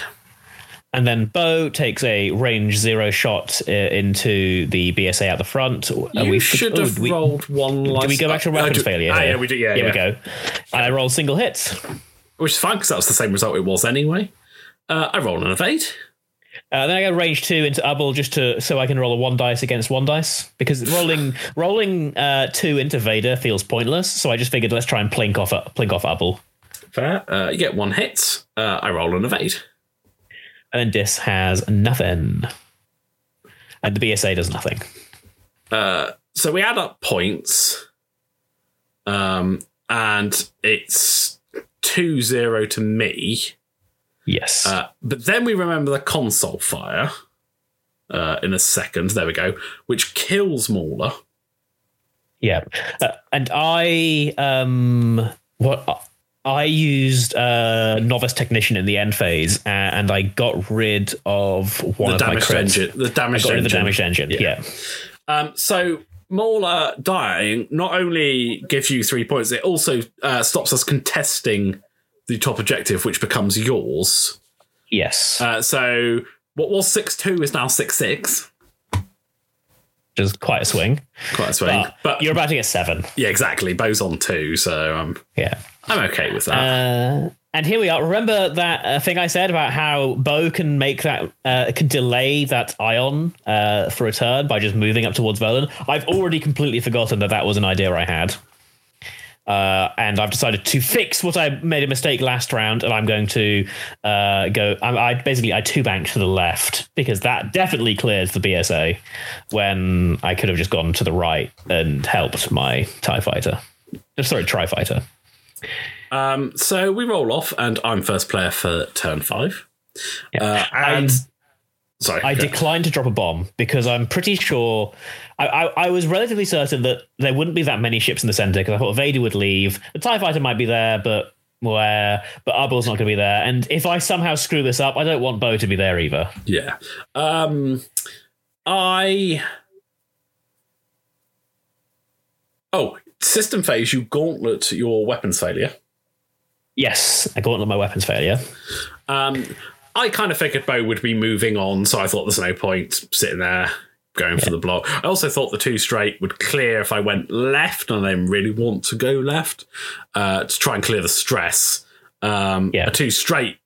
And then Bo takes a range zero shot uh, into the BSA out the front. Uh, You we- should oh, have we- rolled one. Do we go back to Uh, weapons do- failure? Ah, here? yeah, we do. Yeah, Here yeah. we go. And I roll single hits. Which is fine because that was the same result it was anyway. Uh, I roll an evade. Uh, then I go range two into Ubble just to so I can roll a one dice against one dice because rolling rolling uh, two into Vader feels pointless. So I just figured let's try and plink off plink off Ubble. Fair. Uh, you get one hit. Uh, I roll an evade. And then Dis has nothing, and the BSA does nothing. So we add up points, um, and it's two zero to me. Yes. Uh, but then we remember the console fire uh, in a second. There we go, which kills Mauler. Yeah, uh, and I um what I used uh novice technician in the end phase, uh, and I got rid of one The of my damaged crits. engine. The I damaged got rid of the engine. damaged engine. Yeah. Um, so Mauler dying not only gives you three points, it also uh, stops us contesting the top objective, which becomes yours. Yes. Uh, so what was six two is now six six. Which is quite a swing. Quite a swing, But, but you're about to get seven. yeah, exactly. Bo's on two, so um, Yeah. I'm okay with that. Uh, and here we are. Remember that uh, thing I said about how Bo can make that, uh, can delay that ion uh, for a turn by just moving up towards Volan? I've already completely forgotten that that was an idea I had. Uh, and I've decided to fix what I made a mistake last round, and I'm going to uh, go. I, I basically I two bank to the left because that definitely clears the BSA when I could have just gone to the right and helped my Tie Fighter. Sorry, Tri Fighter. Um, so we roll off, and I'm first player for turn five. Yeah. Uh, and sorry, I declined to drop a bomb because I'm pretty sure I, I, I was relatively certain that there wouldn't be that many ships in the center because I thought Vader would leave. The TIE fighter might be there, but where but Ubble's not going to be there. And if I somehow screw this up, I don't want Bo to be there either. Yeah. Um, I. Oh, system phase, you gauntlet your weapons failure. Yes, I gauntlet my weapons failure. Um, I kind of figured Bo would be moving on, so I thought there's no point sitting there going for the block. I also thought the two straight would clear if I went left, and I didn't really want to go left uh, to try and clear the stress. Um, Yeah. A two straight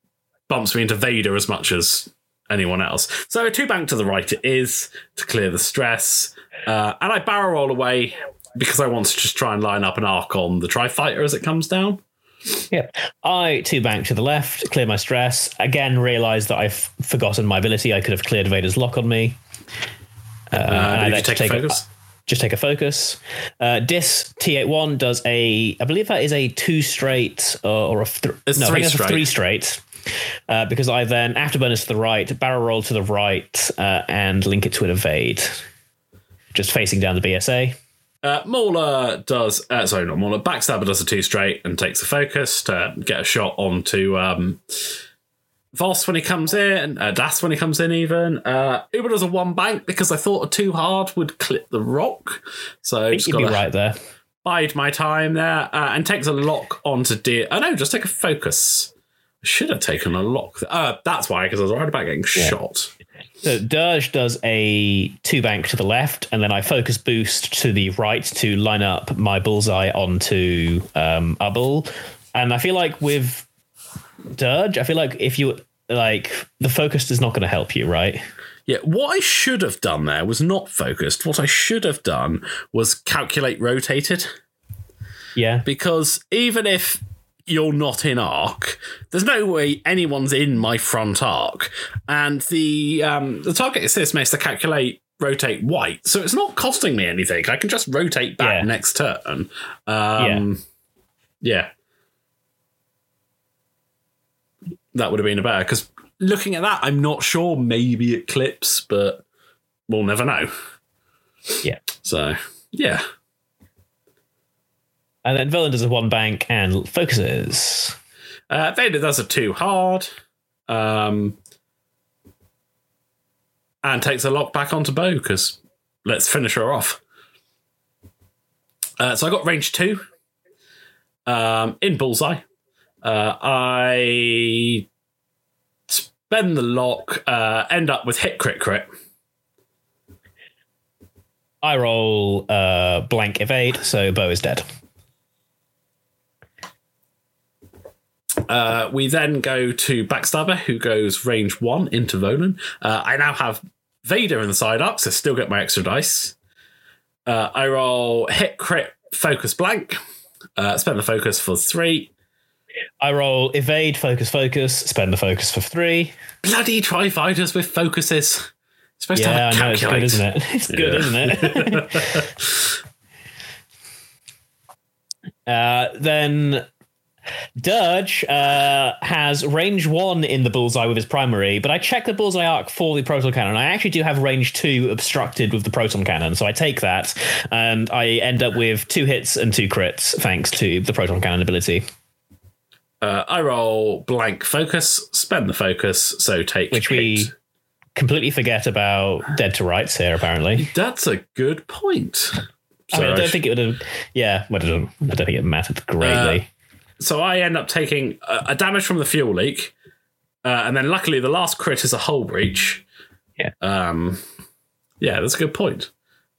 bumps me into Vader as much as anyone else. So a two bank to the right it is to clear the stress, uh, and I barrel roll away because I want to just try and line up an arc on the Tri Fighter as it comes down. Yeah. I two bank to the left, clear my stress. Again, realize that I've forgotten my ability. I could have cleared Vader's lock on me. Uh, Uh, you let- take, a focus? just take a focus. Uh, Dis T81 does a, I believe that is a two straight uh, or a th- no, three that's a straight. three straight. Uh, because I then afterburners to the right, barrel roll to the right, uh, and link it to an evade. Just facing down the BSA. Uh, Mauler does, uh, sorry, not Mauler, Backstabber does a two straight and takes a focus to get a shot onto um, Voss when he comes in, uh, Das when he comes in, even. Uh, Uber does a one bank because I thought a two hard would clip the rock. So just You'd be right there. bide my time there uh, and takes a lock onto Deer. Oh no, just take a focus. I should have taken a lock. Uh, that's why, because I was worried about getting shot. So Dirge does a two bank to the left, and then I focus boost to the right to line up my bullseye onto um, Ubble. And I feel like with Dirge, I feel like if you like the focus is not going to help you, right? Yeah, what I should have done there was not focused. What I should have done was calculate rotated. Yeah, because even if you're not in arc, there's no way anyone's in my front arc, and the um, the target assist makes to calculate rotate white, so it's not costing me anything. I can just rotate back Yeah. next turn. Um, yeah. that would have been a better because looking at that, I'm not sure. Maybe it clips, but we'll never know. yeah. So yeah. And then Villain does a one bank and focuses. Uh, Vader does a two hard, um, and takes a lock back onto Bo because let's finish her off. Uh, so I got range two um, in bullseye. Uh, I spend the lock, uh, end up with hit crit crit. I roll uh, blank evade, so Bo is dead. Uh, we then go to Backstabber, who goes range one into Volan. Uh, I now have Vader in the side arc, so still get my extra dice. Uh, I roll hit crit focus blank. Uh, spend the focus for three. I roll evade, focus, focus, spend the focus for three. Bloody tri fighters with focuses. Supposed Yeah, to know have a it's good, isn't it? It's good, isn't it? uh, then Dirge uh, has range one in the bullseye with his primary, but I check the bullseye arc for the proton cannon. I actually do have range two obstructed with the proton cannon, so I take that and I end up with two hits and two crits thanks to the proton cannon ability, Uh, I roll blank focus, spend the focus, so take which hit. we completely forget about Dead to Rights here, apparently. That's a good point. I, mean, I don't think it would have. Yeah, well, I don't, I don't think it mattered greatly. So I end up taking a, a damage from the fuel leak, uh, and then luckily the last crit is a hull breach. Yeah. Um, yeah, that's a good point.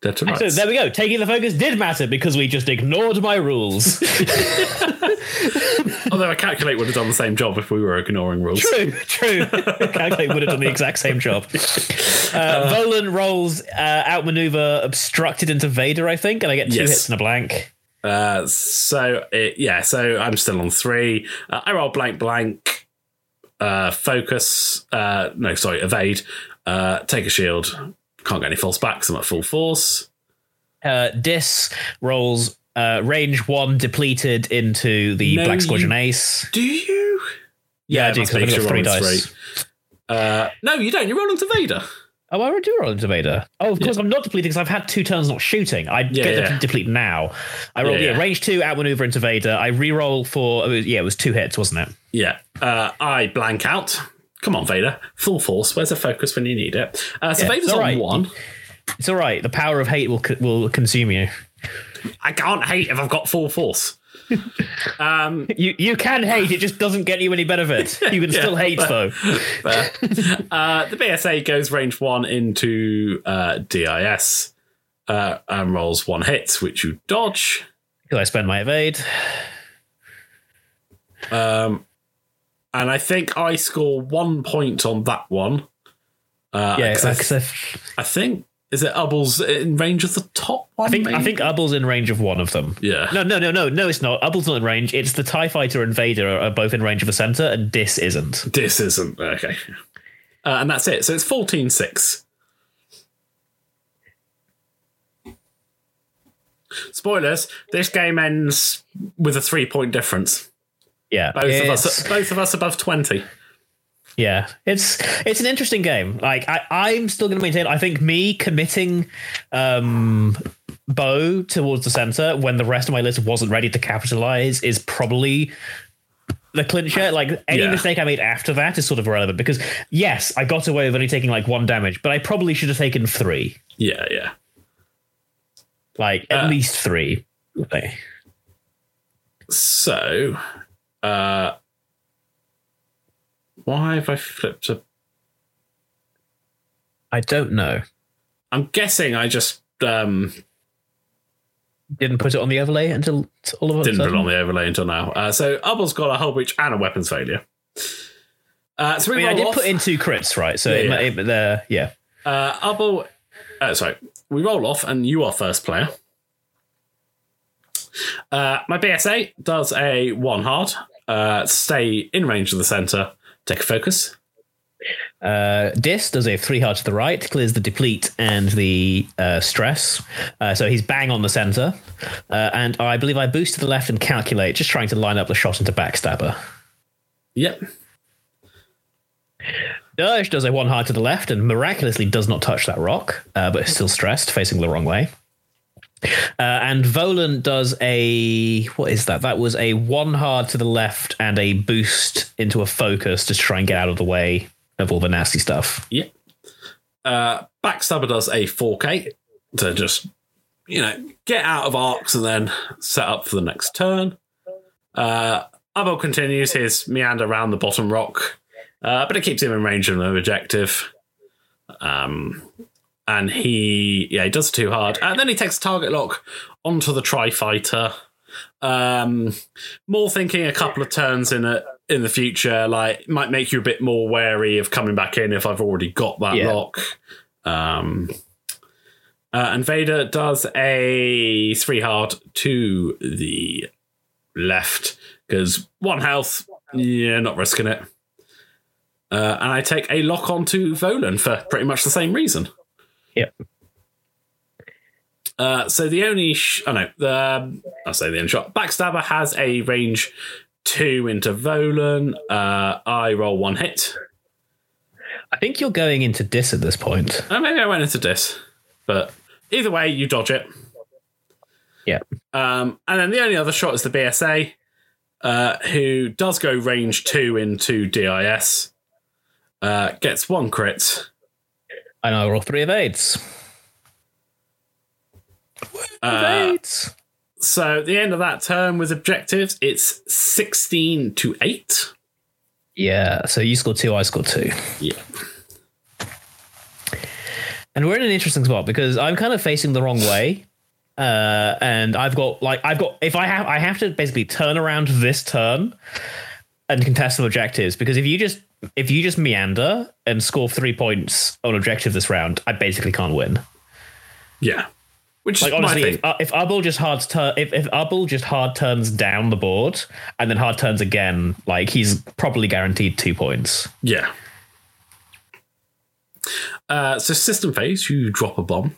Dead to so rights. there we go. Taking the focus did matter because we just ignored my rules. Although I calculate would have done the same job if we were ignoring rules. true, true. Calculate would have done the exact same job. Uh, Volan rolls uh, outmaneuver obstructed into Vader, I think, and I get two Yes. hits and a blank. Uh, so it, yeah, so I'm still on three. Uh, I roll blank blank. Uh, focus. Uh, no, sorry, evade. Uh, take a shield. Can't get any false backs. I'm at full force. Uh, Dis rolls uh, range one depleted into the No, Black Squadron you- Ace. Do you? Yeah, I it do because be, I've got three dice. three. Uh, no, you don't. You're rolling to Vader. Oh, I do roll into Vader. Oh, of course, I'm not depleting because I've had two turns not shooting. I Yeah, get yeah. to deplete now. I rolled, Yeah, yeah, yeah. range two, outmaneuver into Vader. I re-roll for, yeah, it was two hits, wasn't it? Yeah. Uh, I blank out. Come on, Vader. Full force. Where's the focus when you need it? Uh, so Yeah, Vader's on right. one. It's all right. The power of hate will will consume you. I can't hate if I've got full force. Um, You you can hate. It just doesn't get you any benefit. You can still hate though. uh, the BSA goes range one into uh, DIS uh, and rolls one hit, which you dodge. Because I spend my evade. Um, and I think I score one point on that one. Uh, Yeah, 'cause I, I, I think is it Ubble's in range of the top one? I think I think Ubble's in range of one of them. Yeah. No, no, no, no, no. It's not. Ubble's not in range. It's the Tie Fighter and Vader are, both in range of the center, and Dis isn't. This isn't okay. Uh, and that's it. So it's 14 6. Spoilers, this game ends with a three point difference. Yeah, Both of us both of us above 20. Yeah, it's it's an interesting game. Like I, I'm still going to maintain. I think me committing um, Bo towards the center when the rest of my list wasn't ready to capitalize is probably the clincher. Like any Yeah. mistake I made after that is sort of irrelevant because yes, I got away with only taking like one damage, but I probably should have taken three, Yeah, yeah. like at Uh, least three. Like, So, uh, why have I flipped a? I don't know. I'm guessing I just um, Didn't put it on the overlay until all of a didn't put it on the overlay until now. Uh, so, Ubble's got a hull breach and a weapons failure. Uh, so we I mean, I did off. put in two crits, right? So Yeah, it, yeah. it, uh, yeah. Uh, Ubble, uh, sorry, we roll off, and you are first player. Uh, my BSA does a one hard, uh, stay in range of the center, take a focus. Uh, Dis does a three hard to the right, clears the deplete and the uh, stress. Uh, so he's bang on the center. Uh, and I believe I boost to the left and calculate, just trying to line up the shot into backstabber. Yep. Dirge does a one hard to the left and miraculously does not touch that rock, uh, but is still stressed, facing the wrong way. Uh, and Volan does a what is that? That was a one hard to the left and a boost into a focus to try and get out of the way of all the nasty stuff. Yep. Uh, Backstabber does a 4K to just, you know, get out of arcs and then set up for the next turn. Uh, Ubble continues his meander around the bottom rock, uh, but it keeps him in range of an objective. Um, and he, yeah, he does too hard. And then he takes target lock onto the Tri Fighter. Um, more thinking a couple of turns in a, in the future, like might make you a bit more wary of coming back in if I've already got that Yeah. lock. Um, uh, and Vader does a three hard to the left because one health, yeah, not risking it. Uh, and I take a lock onto Volan for pretty much the same reason. Yep. Uh, so the only, sh- oh no, the I'll say the only shot. Backstabber has a range two into Volan. Uh, I roll one hit. I think you're going into dis at this point. Uh, maybe I went into this, but either way, you dodge it. Yeah. Um, and then the only other shot is the BSA, uh, who does go range two into DIS. Uh, gets one crit. And I roll three evades. Uh, Evades. so the end of that turn with objectives, it's sixteen to eight. Yeah, so you score two, I score two. Yeah. And we're in an interesting spot because I'm kind of facing the wrong way. Uh, and I've got like I've got if I have I have to basically turn around this turn and contest some objectives because if you just if you just meander and score three points on objective this round, I basically can't win. Yeah. Which Like is my honestly, if, uh, if just hard turn if if Ubble just hard turns down the board and then hard turns again, like he's probably guaranteed two points. Yeah. Uh, so system phase, you drop a bomb.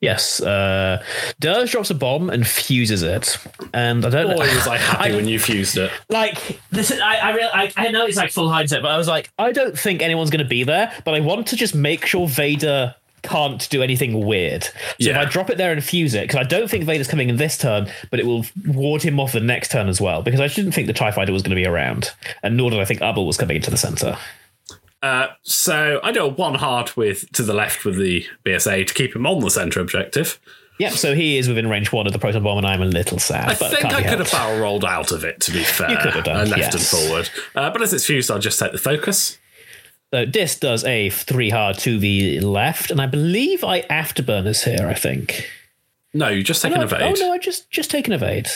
Yes. Uh, Dirge drops a bomb and fuses it, and I don't Boy, know. was I happy I- when you fused it. like this is, I I, real, I I know it's like full hindsight, but I was like, I don't think anyone's going to be there, but I want to just make sure Vader can't do anything weird. So Yeah. if I drop it there and fuse it, because I don't think Vader's coming in this turn, but it will ward him off the next turn as well, because I didn't think the Tie Fighter was going to be around, and nor did I think Ubble was coming into the center. Uh, so I do a one hard with to the left with the BSA to keep him on the center objective. Yep, so he is within range one of the proton bomb, and I'm a little sad. I think I could have barrel rolled out of it. To be fair, you could have done, uh, left yes. and forward. Uh, but as it's fused, I'll just take the focus. So Dis does a three hard to the left, and I believe I afterburners here. I think. No, you just take an No, evade. Oh no, I just just take an evade.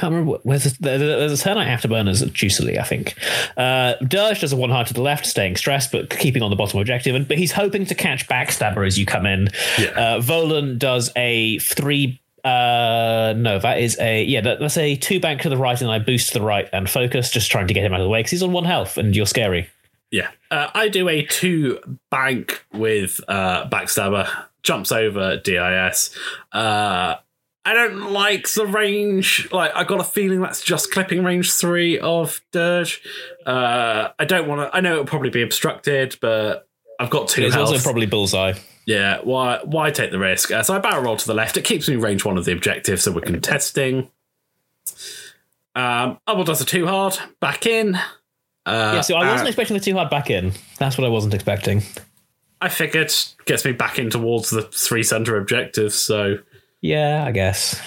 I can't remember where's the, there's a turn I afterburners at Juicily, I think. Uh, Dirge does a one hard to the left, staying stressed but keeping on the bottom objective, and but he's hoping to catch Backstabber as you come in. Yeah. Uh, Volan does a three. Uh, no, that is a yeah. That, that's a two bank to the right, and I boost to the right and focus, just trying to get him out of the way because he's on one health, and you're scary. Yeah. Uh, I do a two bank with uh, Backstabber, jumps over DIS. Uh, I don't like the range. Like, I got a feeling that's just clipping range three of Dirge. Uh, I don't want to. I know it'll probably be obstructed, but I've got two It's health. also probably bullseye. yeah, why why take the risk? Uh, so I barrel roll to the left. It keeps me range one of the objective, so we're contesting. Um, Ubble does a two hard back in. Uh, Yeah, so I wasn't expecting the two hard back in. That's what I wasn't expecting. I figured gets me back in towards the three center objectives. So Yeah, I guess.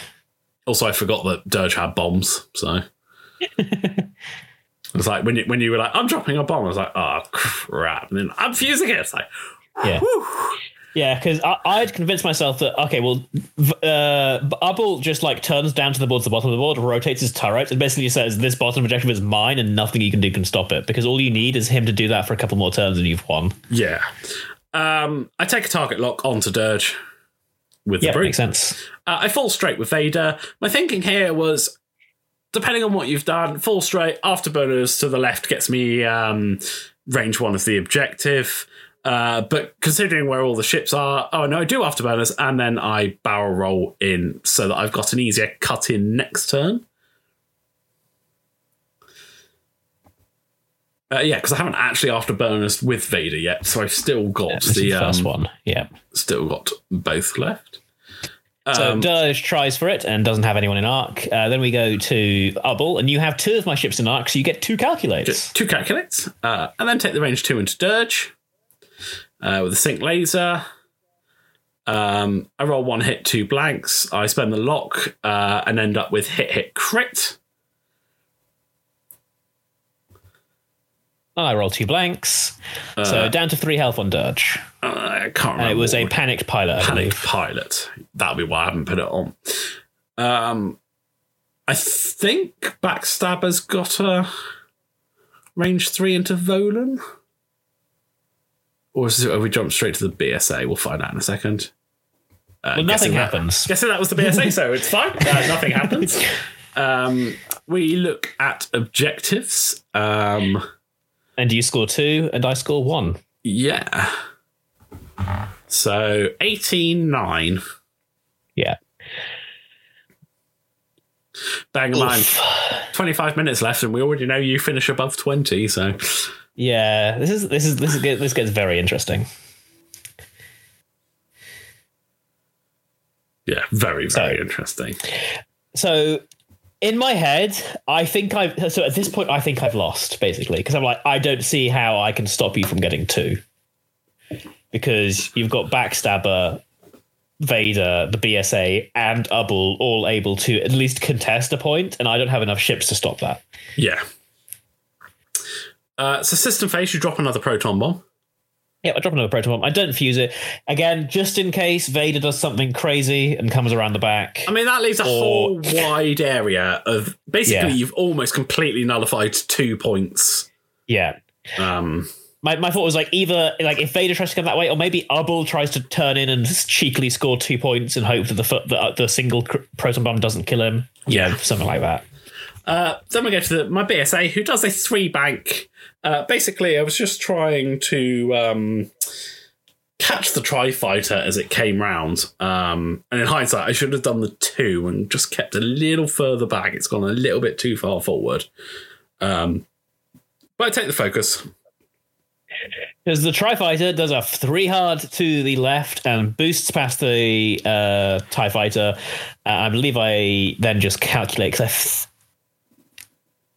also I forgot that Dirge had bombs. So it's like when you when you were like I'm dropping a bomb, I was like oh crap, and then I'm fusing it. It's like Yeah. whew. Yeah, because I'd convinced myself that okay, well, uh, just like turns down to the board to the bottom of the board, rotates his turret, and basically says this bottom objective is mine, and nothing you can do can stop it. Because all you need is him to do that for a couple more turns, and you've won. yeah. Um, I take a target lock onto Dirge with the Yeah, brute. makes sense. Uh, I fall straight with Vader. My thinking here was, depending on what you've done, fall straight after afterburners to the left gets me um, range one of the objective. Uh, but considering where all the ships are, oh no, I do afterburners, and then I barrel roll in so that I've got an easier cut in next turn. Uh, yeah, because I haven't actually afterburners with Vader yet, so I've still got is the the first um, one. Yeah. still got both left. So Um, Dirge tries for it and doesn't have anyone in arc. Uh, then we go to Ubble, and you have two of my ships in arc, so you get two calculators. two calculates, uh, and then take the range two into Dirge uh, with a sync laser. Um, I roll one hit, two blanks. I spend the lock uh, and end up with hit, hit, crit. I roll two blanks, Uh, so down to three health on Dirge. I can't remember. And it was a panicked pilot. Panicked pilot. That'll be why I haven't put it on. Um, I think Backstabber's got a range three into Volan. Or is it, have we jumped straight to the BSA? We'll find out in a second. Uh, Well, nothing guessing that- happens. Guessing that was the BSA, so it's fine. Uh, nothing happens. Um, we look at objectives. Um, And you score two, and I score one. yeah. So 18 9. Yeah. Bang in mind, 25 minutes left, and we already know you finish above 20. So, Yeah, this is this is this is this gets very interesting. yeah, very, very So- interesting. So in my head, I think I've so at this point I think I've lost basically because I'm like I don't see how I can stop you from getting two because you've got Backstabber, Vader, the BSA, and Ubble all able to at least contest a point, and I don't have enough ships to stop that. Yeah. Uh, so, system phase, you drop another proton bomb. Yeah, I drop another proton bomb. I don't fuse it again, just in case Vader does something crazy and comes around the back. I mean, that leaves a Or- whole wide area of basically Yeah. you've almost completely nullified two points. Yeah. Um, My, my thought was like either like if Vader tries to come that way, or maybe Ubble tries to turn in and cheekily score two points and hope that the foot the, the single cr- proton bomb doesn't kill him. Yeah, something like that. Uh, then we go to the, my BSA, who does a three bank. Uh, basically, I was just trying to um, catch the Tri Fighter as it came round. Um, and in hindsight, I should have done the two and just kept a little further back. It's gone a little bit too far forward. Um, but I take the focus. Because the Tri Fighter does a three hard to the left and boosts past the uh, TIE Fighter. Uh, I believe I then just calculate because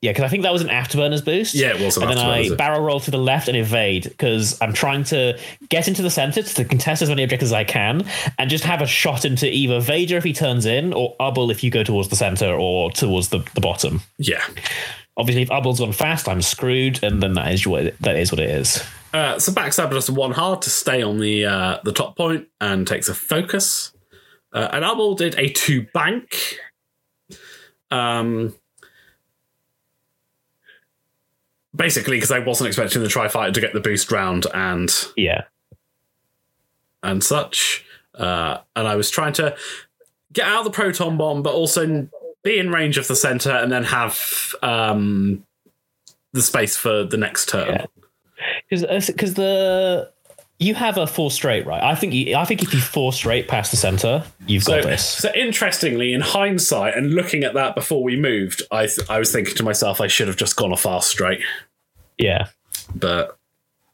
yeah, because I think that was an afterburners boost. Yeah, it was an And then I barrel roll to the left and evade because I'm trying to get into the center to contest as many objectives as I can and just have a shot into either Vader if he turns in or Ubble if you go towards the center or towards the, the bottom. Yeah. Obviously, if Ubble's gone fast, I'm screwed, and then that is what it, that is what it is. Uh, so Backstabber does a one hard to stay on the uh, the top point and takes a focus. Uh, and Ubble did a two bank. Um, basically, because I wasn't expecting the Tri Fighter to get the boost round and Yeah. and such. Uh, and I was trying to get out of the proton bomb, but also be in range of the center and then have um, the space for the next turn. Yeah. because because the you have a four straight right. I think you, I think if you four straight past the center, you've So, got this. so interestingly, in hindsight, and looking at that before we moved, I th- I was thinking to myself, I should have just gone a fast straight. Yeah, But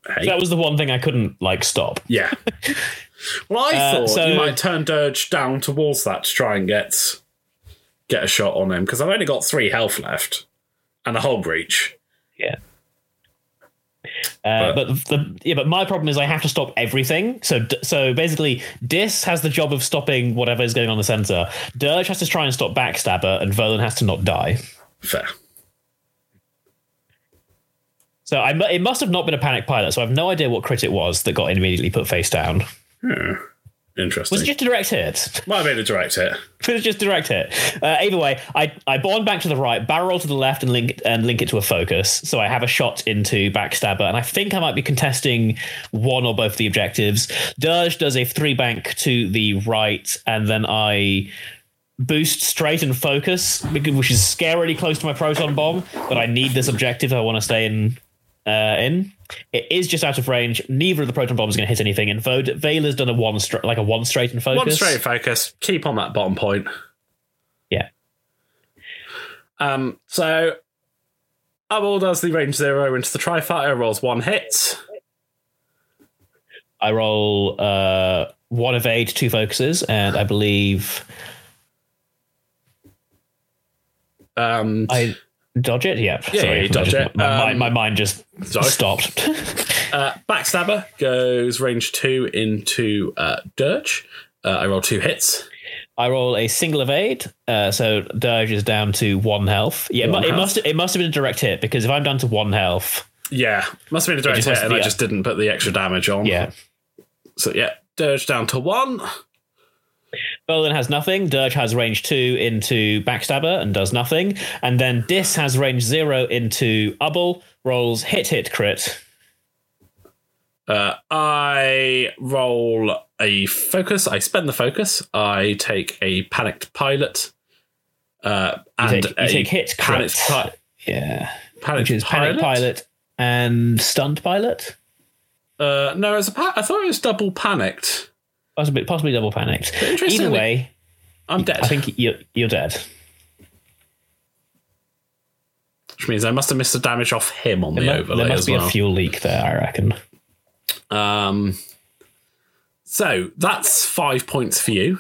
hey, that was the one thing I couldn't like stop. yeah. Well, I Uh, thought so- you might turn Dirge down towards that to try and get get a shot on him because I've only got three health left and a whole breach. Yeah. Uh, but the yeah, but my problem is I have to stop everything. So so basically, Dis has the job of stopping whatever is going on in the center. Dirge has to try and stop Backstabber, and Volan has to not die. Fair. So I it must have not been a panic pilot. So I have no idea what crit it was that got immediately put face down. Interesting. Was it just a direct hit? Might have been a direct hit. It was just direct hit. Uh, either way, I I bond back to the right, barrel roll to the left, and link and link it to a focus. So I have a shot into backstabber, and I think I might be contesting one or both of the objectives. Dirge does a three bank to the right, and then I boost straight and focus, which is scarily close to my proton bomb. But I need this objective. I want to stay in. Uh, in it is just out of range. Neither of the proton bombs is going to hit anything. And Vod- Vayla's done a one stra- like a one straight and focus. One straight focus. Keep on that bottom point. Yeah. Um, so Ubble does the range zero into the Tri Fighter, rolls one hit. I roll uh, one evade, two focuses, and I believe Um, I dodge it. Yep. Yeah, Sorry, yeah, you dodge just- it. My, Um, my mind just sorry. stopped. uh, Backstabber goes range two into uh, Dirge. Uh, I roll two hits. I roll a single evade, uh, so Dirge is down to one health. Yeah, it One it health. must it must have been a direct hit because if I'm down to one health, Yeah, must have been a direct hit, and I just didn't put the extra damage on. yeah, So yeah, Dirge down to one. Volan has nothing. Dirge has range two into Backstabber and does nothing, and then Dis has range zero into Ubble. Rolls hit hit crit. Uh, I roll a focus. I spend the focus. I take a panicked pilot. Uh, and take- you take hit panicked, Yeah, panicked which is pilot. panic pilot and stunned pilot. Uh, no, it's a pa- I thought it was double panicked. Possibly, possibly double panicked. Either way, I'm dead. I think you're, you're dead. which means I must have missed the damage off him on the There, mu- overlay there must be well. a fuel leak there, I reckon. Um, so that's five points for you.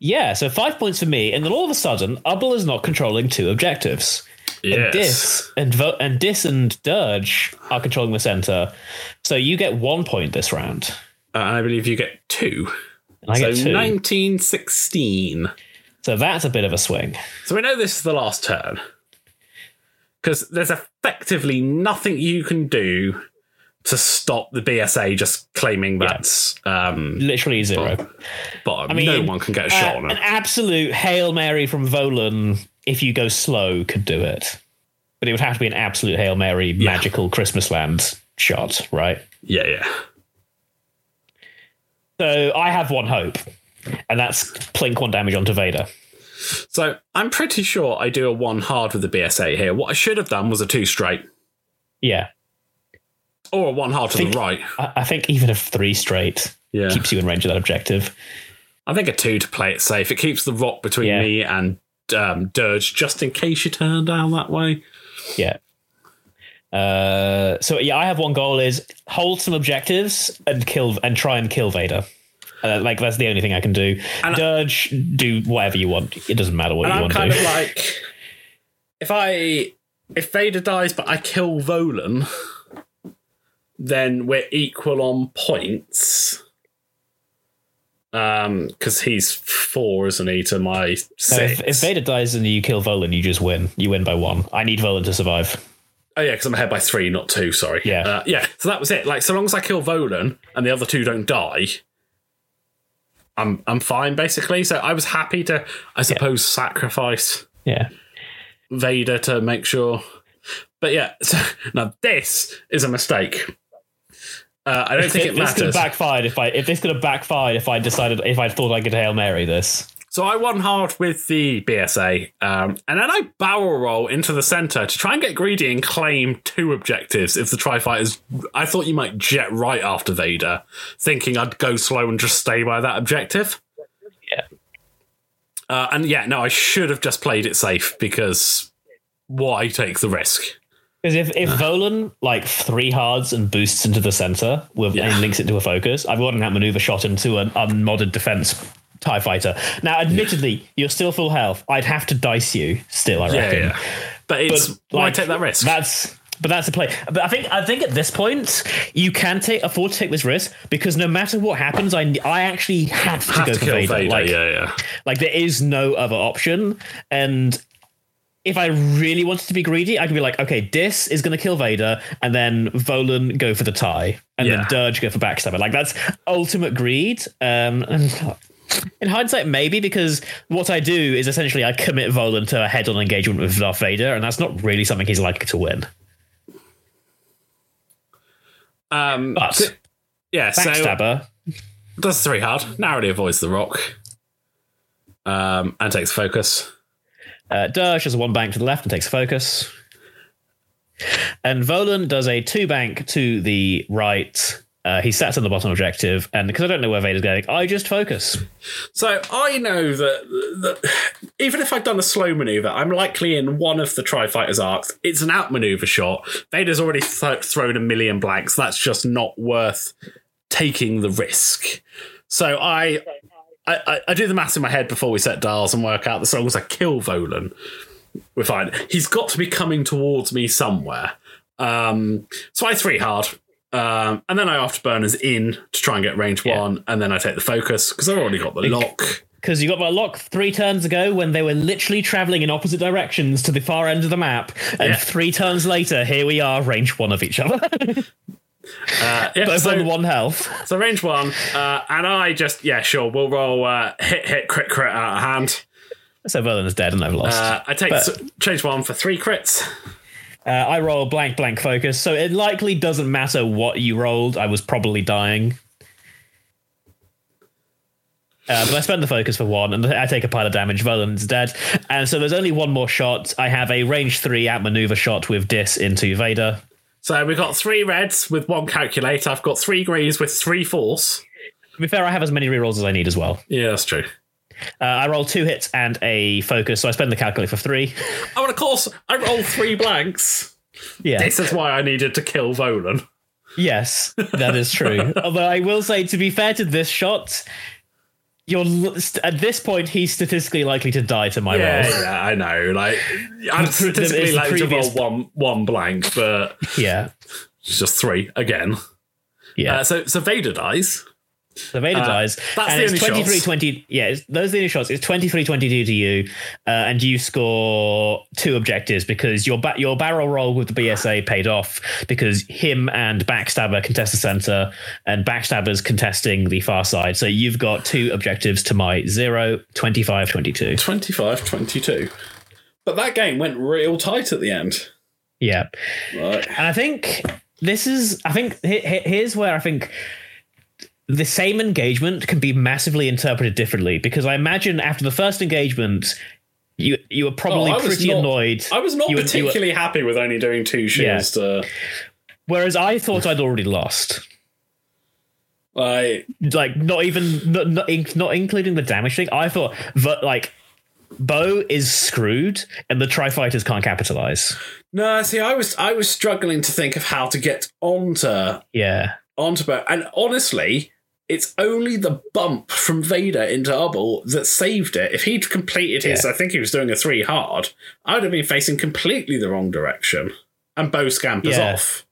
Yeah, so five points for me, and then all of a sudden, Ubble is not controlling two objectives. And Dis and Vo- and Dis and Dirge are controlling the center. So you get one point this round. Uh, and I believe you get two. And I so get two. 1916. So that's a bit of a swing. So we know this is the last turn. Because there's effectively nothing you can do to stop the BSA just claiming that's um, Literally zero. bottom. I mean, no one can get a shot Uh, on an absolute Hail Mary from Volan, if you go slow, could do it. But it would have to be an absolute Hail Mary magical Christmas land shot, right? Yeah, yeah. So I have one hope, and that's plink one damage onto Vader. So I'm pretty sure I do a one hard with the BSA here. What I should have done was a two straight. Yeah. Or a one hard to Think- the right. I, I think even a three straight Yeah. keeps you in range of that objective. I think a two to play it safe. It keeps the rock between Yeah. me and um, Dirge just in case you turn down that way. Yeah. Uh, so yeah, I have one goal is hold some objectives and kill and try and kill Vader. Uh, like that's the only thing I can do. And- Dirge, do whatever you want. It doesn't matter what you I'm want kind to of do. like, if I if Vader dies but I kill Volan, then we're equal on points. Um, because he's four, isn't he, to my six? if, if Vader dies and you kill Volan, you just win. You win by one. I need Volan to survive. Oh yeah, because I'm ahead by three, not two. Sorry. Yeah. uh, yeah. So that was it. Like, so long as I kill Volan and the other two don't die, I'm I'm fine basically. So I was happy to, I suppose, sacrifice Yeah. Vader to make sure. But yeah, so now this is a mistake. Uh, I don't think it matters. this could have backfired if I if this could have backfired if I decided if I thought I could hail mary this. So I won hard with the BSA, um, and then I barrel roll into the center to try and get greedy and claim two objectives. If the Tri Fighters, I thought you might jet right after Vader, thinking I'd go slow and just stay by that objective. Yeah. Uh, and yeah, no, I should have just played it safe because why take the risk? Because if, if Volan like three hards and boosts into the center with Yeah. and links it to a focus, I've gotten that maneuver shot into an unmodded defense TIE fighter. Now, admittedly, you're still full health. I'd have to dice you still, I reckon. yeah. But it's But, why like, take that risk? That's but that's the play. But I think I think at this point you can take afford to take this risk because no matter what happens, I I actually have to have go to for kill Vader. Vader. Like, yeah, yeah. like there is no other option. And if I really wanted to be greedy, I could be like, okay, Dis is going to kill Vader, and then Volan go for the tie, and Yeah. then Dirge go for backstabber. Like that's ultimate greed. Um, and in hindsight, maybe because what I do is essentially I commit Volan to a head-on engagement with Darth Vader, and that's not really something he's likely to win. Um, But yeah, so backstabber, does three hard, narrowly avoids the rock, um, and takes focus. Uh, Dirge has a one bank to the left and takes focus. And Volan does a two bank to the right. Uh, he sets on the bottom objective, and because I don't know where Vader's going, I just focus. So I know that, that even if I'd done a slow maneuver, I'm likely in one of the Tri Fighters arcs. It's an outmaneuver shot. Vader's already th- thrown a million blanks. That's just not worth taking the risk. So I, I, I, I do the maths in my head before we set dials and work out the songs. I kill Volan, we're fine. He's got to be coming towards me somewhere. Um, so I three hard. Um, and then I afterburners in to try and get range Yeah. one, and then I take the focus because I've already got the lock. Because you got my lock three turns ago when they were literally traveling in opposite directions to the far end of the map, and Yeah. three turns later, here we are, range one of each other, Uh, yeah, both so, on one health. so range one, uh, and I just yeah sure we'll roll uh, hit hit crit crit out of hand. So Volan is dead and I've lost. Uh, I take But- change one for three crits. Uh, I roll blank blank focus, so it likely doesn't matter what you rolled. I was probably dying. Uh, but I spend the focus for one, and I take a pile of damage. Volan's dead, and so there's only one more shot. I have a range three outmaneuver shot with Dis into Vader. So we've got three reds with one calculate. I've got three greens with three force. To be fair, I have as many rerolls as I need as well. Yeah, that's true. Uh, I roll two hits and a focus, so I spend the calculate for three. Oh, and of course I roll three blanks. Yeah. This is why I needed to kill Volan. Yes, that is true. Although I will say, to be fair to this shot, you're at this point he's statistically likely to die to my Yeah, roll. yeah, I know. Like I'm statistically likely to roll one one blank, but Yeah, just three again. yeah. Uh, so so Vader dies. So Vader dies. that's and the it's only 23 shots. 20. Yeah, those are the only shots. It's 23 22 to you, uh, and you score two objectives because your ba- your barrel roll with the BSA paid off because him and Backstabber contest the center, and Backstabber's contesting the far side. So you've got two objectives to my 0, 25 22. 25 22. But that game went real tight at the end. Yeah. Right. And I think this is, I think he- he- here's where I think the same engagement can be massively interpreted differently because I imagine after the first engagement, you you were probably Oh, pretty not- annoyed. I was not You were- were- particularly happy with only doing two shields to Whereas I thought I'd already lost. Like, Like not even not not, not including the damage thing. I thought that like Bo is screwed and the Tri Fighters can't capitalize. no, see, I was I was struggling to think of how to get onto Yeah. onto Bo, and honestly, it's only the bump from Vader into Ubble that saved it. If he'd completed his, I think he was doing a three hard, I would have been facing completely the wrong direction, and Bo scampers Yeah. off.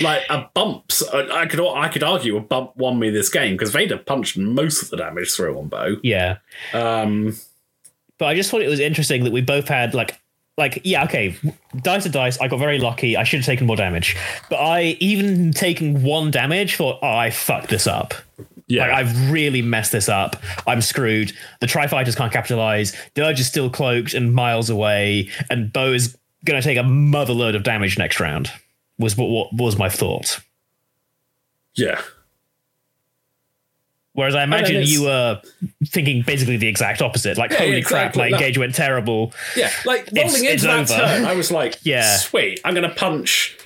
Like a bump, I I could I could argue a bump won me this game because Vader punched most of the damage through on Bo. Yeah. Um, But I just thought it was interesting that we both had like like yeah okay. Dice to dice. I got very lucky. I should have taken more damage. But I even taking one damage thought oh I fucked this up. Yeah, like I've really messed this up. I'm screwed. The Tri Fighters can't capitalize. Dirge is still cloaked and miles away. And Bo is gonna take a mother load of damage next round was what, what was my thought. Yeah. Whereas I imagine it's- you were thinking basically the exact opposite. Like, Yeah, holy crap, my Like- engagement went terrible. Yeah, like It's- rolling it's into that over. turn, I was like, Yeah. sweet, I'm going to punch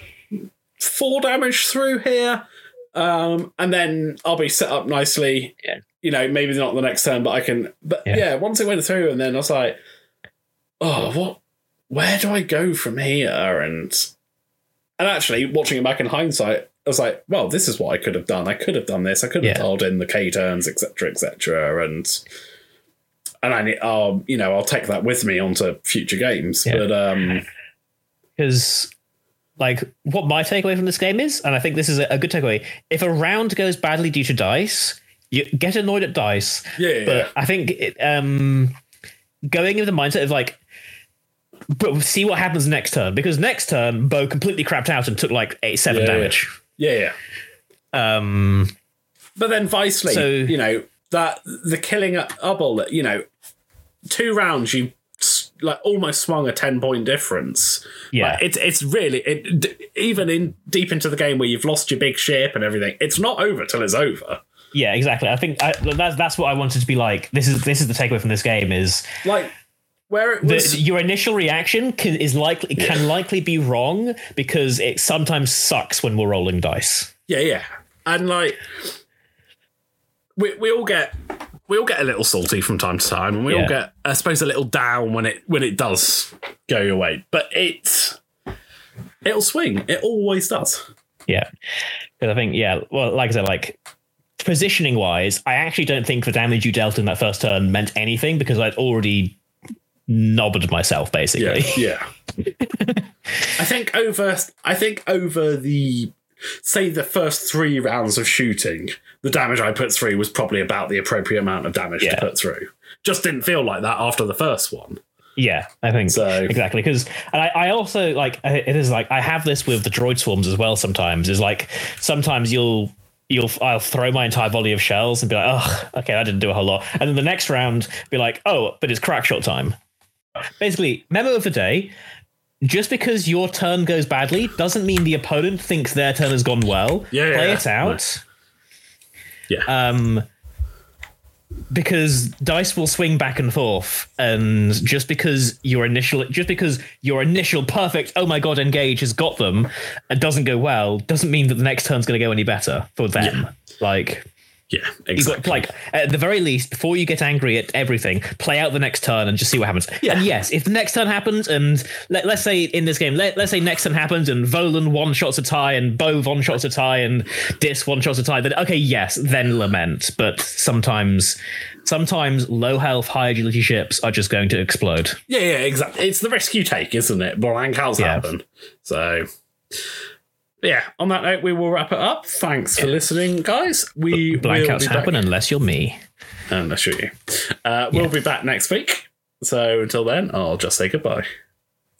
four damage through here. Um, and then I'll be set up nicely. Yeah. You know, maybe not the next turn, but I can. But Yeah. yeah, once it went through, and then I was like, oh, what? Where do I go from here? And and actually, watching it back in hindsight, I was like, well, this is what I could have done. I could have done this. I could have Yeah. dialed in the K turns, etc., etc., and and I need, I'll, you know, I'll take that with me onto future games. Yeah. But um, because like what my takeaway from this game is and i think this is a, a good takeaway if a round goes badly due to dice you get annoyed at dice yeah, yeah, but i think it, um going in the mindset of like but see what happens next turn because next turn bo completely crapped out and took like eight seven Yeah, yeah. damage yeah, yeah. um But then Vicely, So- you know, that the killing at Ubble, you know, two rounds you like almost swung a 10 point difference. Yeah. Like, it's it's really it, d- even in deep into the game where you've lost your big ship and everything, it's not over till it's over. yeah exactly i think I, that's that's what i wanted to be like this is this is the takeaway from this game is Like where it the, your initial reaction can, is likely can likely be wrong because it sometimes sucks when we're rolling dice. Yeah, yeah. And like we we all get we all get a little salty from time to time and we all get I suppose a little down when it when it does go your way. But it's it'll swing. It always does. Yeah, because I think yeah, well, like I said, like positioning wise, I actually don't think the damage you dealt in that first turn meant anything because I'd already knobbed myself basically. Yeah. Yeah. I think over I think over the say the first three rounds of shooting, the damage I put through was probably about the appropriate amount of damage Yeah. to put through. Just didn't feel like that after the first one. Yeah, I think So- exactly because, and I, I also like it is like I have this with the droid swarms as well. Sometimes is like sometimes you'll you'll I'll throw my entire volley of shells and be like, oh, okay, I didn't do a whole lot, and then the next round be like, oh, but it's crack shot time. Basically, memo of the day. Just because your turn goes badly doesn't mean the opponent thinks their turn has gone well. Yeah, Play yeah, it out. Yeah. Um, because dice will swing back and forth, and just because your initial, just because your initial perfect, oh my god, engage has got them, and doesn't go well, doesn't mean that the next turn's going to go any better for them. Like yeah, exactly. got like at the very least, before you get angry at everything, play out the next turn and just see what happens. Yeah. And yes, if the next turn happens, and let, let's say in this game, let, let's say next turn happens, and Volan one shots a tie, and Bo one shots a tie, and Dis one shots a tie, then okay, yes, then lament. But sometimes, sometimes low health, high agility ships are just going to explode. Yeah, yeah, exactly. It's the risk you take, isn't it? Blank has Yeah. happen. So, yeah. On that note, we will wrap it up. Thanks for listening, guys. We will Blackouts be happen back. unless you're me. Unless you're you. Uh, we'll be back next week. So until then, I'll just say goodbye.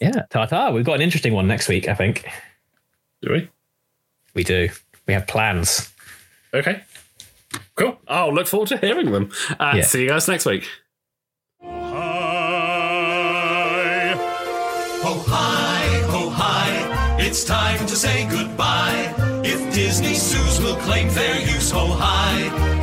Yeah, ta ta. We've got an interesting one next week, I think. Do we? We do. We have plans. Okay. Cool. I'll look forward to hearing them. Uh, Yeah. See you guys next week. Hi. Ho hi, ho hi, it's time to say goodbye. If Disney zoos will claim fair use, ho hi,